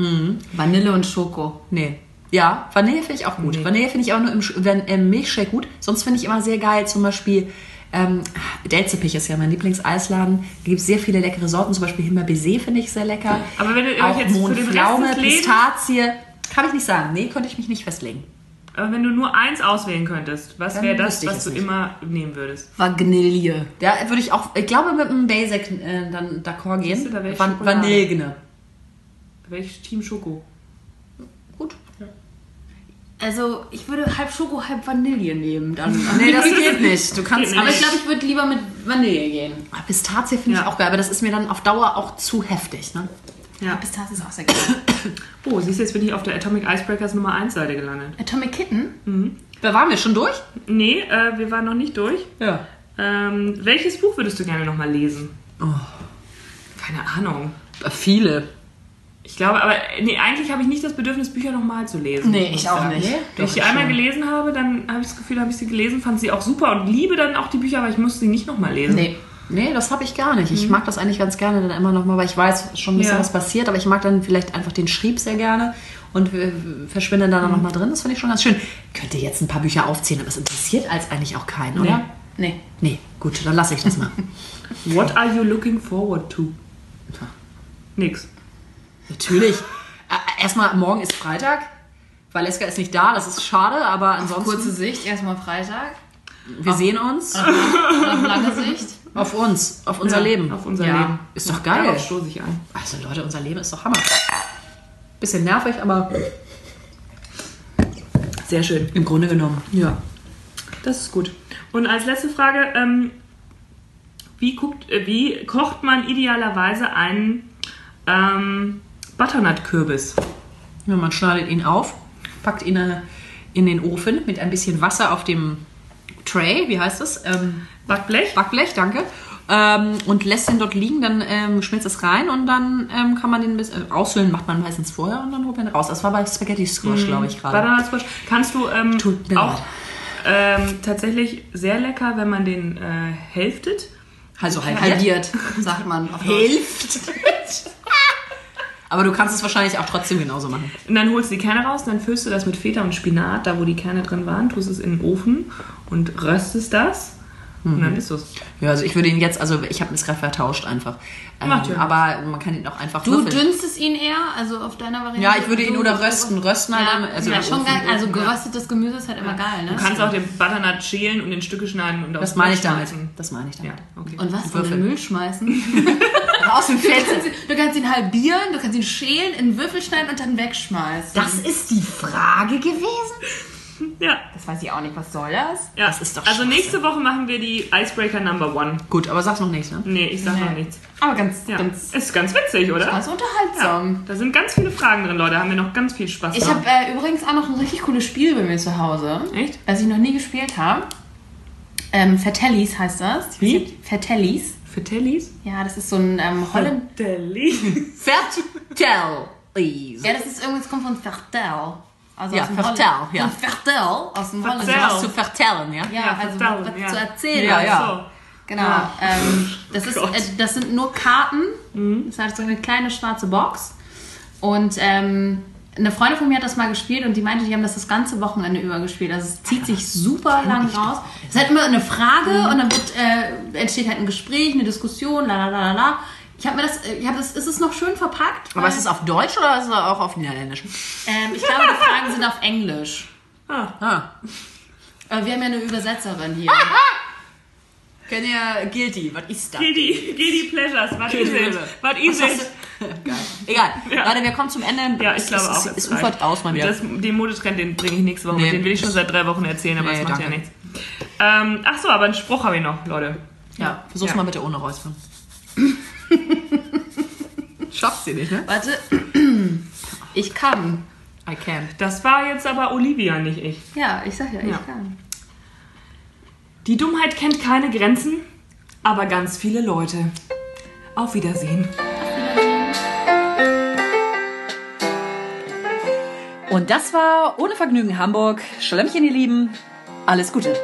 Vanille und Schoko. Nee. Ja, Vanille finde ich auch gut. Nee. Vanille finde ich aber nur im, wenn, im Milchshake gut. Sonst finde ich immer sehr geil, zum Beispiel ähm, Delzepich ist ja mein Lieblingseisladen. Da gibt es sehr viele leckere Sorten, zum Beispiel Himbeer-Baiser finde ich sehr lecker. Aber wenn euch auch jetzt Mondpflaume, Pistazie, kann ich nicht sagen. Nee, könnte ich mich nicht festlegen. Aber wenn du nur eins auswählen könntest, was wäre das, ich was du nicht. immer nehmen würdest? Vanille. Da würde ich auch, ich glaube, mit einem Basic äh, dann d'accord gehen. Siehst du, da ich Van Schokolade. Vanille. Welches Team Schoko? Gut. Also, ich würde halb Schoko, halb Vanille nehmen. Dann. Nee, das geht nicht. Du kannst Aber ich glaube, ich würde lieber mit Vanille gehen. Ah, Pistazie finde ich Ja. auch geil, aber das ist mir dann auf Dauer auch zu heftig. Ne? Ja. Pistazie ist auch sehr geil. Oh, siehst du, jetzt bin ich auf der Atomic Icebreakers Nummer 1 Seite gelandet. Atomic Kitten? Da waren wir schon durch? Nee, äh, wir waren noch nicht durch. Ja. Ähm, welches Buch würdest du gerne nochmal lesen? Keine Ahnung. Viele. Ich glaube, aber nee, eigentlich habe ich nicht das Bedürfnis, Bücher nochmal zu lesen. Nee, ich auch sagen. nicht. Wenn ich die einmal gelesen habe, dann habe ich das Gefühl, habe ich sie gelesen, fand sie auch super und liebe dann auch die Bücher, aber ich muss sie nicht nochmal lesen. Nee. Nee, das habe ich gar nicht. Ich mag das eigentlich ganz gerne dann immer noch mal, weil ich weiß schon ein bisschen, Ja. was passiert, aber ich mag dann vielleicht einfach den Schrieb sehr gerne und äh, verschwinde dann noch mal drin. Das finde ich schon ganz schön. Könnte jetzt ein paar Bücher aufzählen, aber es interessiert als eigentlich auch keinen, oder? Nee. Nee, gut, dann lasse ich das mal. What are you looking forward to? Nix. Natürlich. Erstmal, morgen ist Freitag. Valeska ist nicht da, das ist schade, aber ansonsten, Kurze Sicht, erstmal Freitag. wir sehen uns Und auf lange Sicht. Auf uns, auf unser Ja, Leben. Auf unser ja. Leben. Ist doch geil. Darauf stoße ich an. Also Leute, unser Leben ist doch Hammer. Bisschen nervig, aber Sehr schön. im Grunde genommen. Ja. Das ist gut. Und als letzte Frage, ähm, wie, guckt, äh, wie kocht man idealerweise einen ähm, Butternut-Kürbis? Ja, man schneidet ihn auf, packt ihn äh, in den Ofen mit ein bisschen Wasser auf dem Tray, wie heißt das? Ähm, Backblech? Backblech, danke. Ähm, und lässt ihn dort liegen, dann ähm, schmilzt es rein und dann ähm, kann man den bis, äh, aushöhlen, macht man meistens vorher und dann holt man ihn raus. Das war bei Spaghetti Squash, glaube ich, gerade. Butternut Squash. Kannst du ähm, auch ähm, tatsächlich sehr lecker, wenn man den äh, hälftet. Also halbiert. Halbiert, sagt man. Auf Deutsch. Aber du kannst es wahrscheinlich auch trotzdem genauso machen. Und dann holst du die Kerne raus, dann füllst du das mit Feta und Spinat, da wo die Kerne drin waren, tust es in den Ofen und röstest das. Und Mhm. dann ist es. Ja, also ich würde ihn jetzt, also ich habe es gerade vertauscht einfach. Ähm, ja aber man kann ihn auch einfach Du würfeln. dünstest ihn eher, also auf deiner Variante? Ja, ich würde ihn Du- oder rösten. Rösten halt Ja, also ja schon Ofen. geil. Also geröstetes Gemüse ist halt immer geil, ne? Du kannst auch den Butternut schälen und in Stücke schneiden und Das aufs meine ich damit. schmeißen. Das meine ich damit. Ja, okay. Und was? In Würfel. den Müll schmeißen? Aus dem Du kannst, ihn, du kannst ihn halbieren, du kannst ihn schälen, in Würfel schneiden und dann wegschmeißen. Das ist die Frage gewesen? Ja. das weiß ich auch nicht. Was soll das? ja. Das ist doch also Schwachsinn. nächste Woche machen wir die Icebreaker Number One. Gut, aber sag's noch nicht, ne? Nee, ich sag Nee. noch nichts. Aber ganz, Ja. ganz, Ist ganz witzig, oder? ganz Ja. unterhaltsam. Da sind ganz viele Fragen drin, Leute. Da haben wir noch ganz viel Spaß Ich habe äh, übrigens auch noch ein richtig cooles Spiel bei mir zu Hause. Echt? Das ich noch nie gespielt habe. Ähm, Fertellis heißt das. Wie? Fertellis. Für Tellies? Ja, das ist so ein ähm, Holland. Tellies. Fertel, please. Ja, das ist irgendwas kommt von Fertel. Also Ja, aus dem Fertel, Holland- ja. Von Fertel aus dem Holland. Fertel. Was zu vertellen, ja? Ja, Ja, also Fertel, was ja. zu erzählen. Ja, ist. ja. Genau. Ah. Ähm, das, ist, Gott. Mhm. äh, das sind nur Karten. Das ist halt so eine kleine schwarze Box. Und ähm, eine Freundin von mir hat das mal gespielt und die meinte, die haben das das ganze Wochenende über gespielt. Also es zieht sich super lang raus. Es ist halt immer eine Frage Mhm. und dann wird, äh, entsteht halt ein Gespräch, eine Diskussion, la la la la la. Ich habe mir das, äh, ich habe das, ist es noch schön verpackt? Aber ist es auf Deutsch oder ist es auch auf Niederländisch? ähm, ich glaube, die Fragen sind auf Englisch. Ah. Aber wir haben ja eine Übersetzerin hier. Kennt ihr Guilty? Was ist das? Gedi, Gedi Pleasures. Was ist es? Was ist es? Geil. Egal. Leute, wir kommen zum Ende. Ja, ich Es- glaube es, auch. Es, es ufert aus mal wieder. Das, den Modetrend, den bringe ich nächste Woche Nee. mit. Den will ich schon seit drei Wochen erzählen, aber Nee, das macht ja danke. nichts. Ähm, ach so, aber einen Spruch habe ich noch, Leute. ja, versuch's Ja. mal bitte ohne Räuspern. Schafft sie nicht, ne? Warte. Ich kann. I can. Das war jetzt aber Olivia, nicht ich. Ja, ich sag ja, ich Ja. kann. Die Dummheit kennt keine Grenzen, aber ganz viele Leute. Auf Wiedersehen. Und das war Ohne Vergnügen Hamburg. Schlemmchen, ihr Lieben. Alles Gute.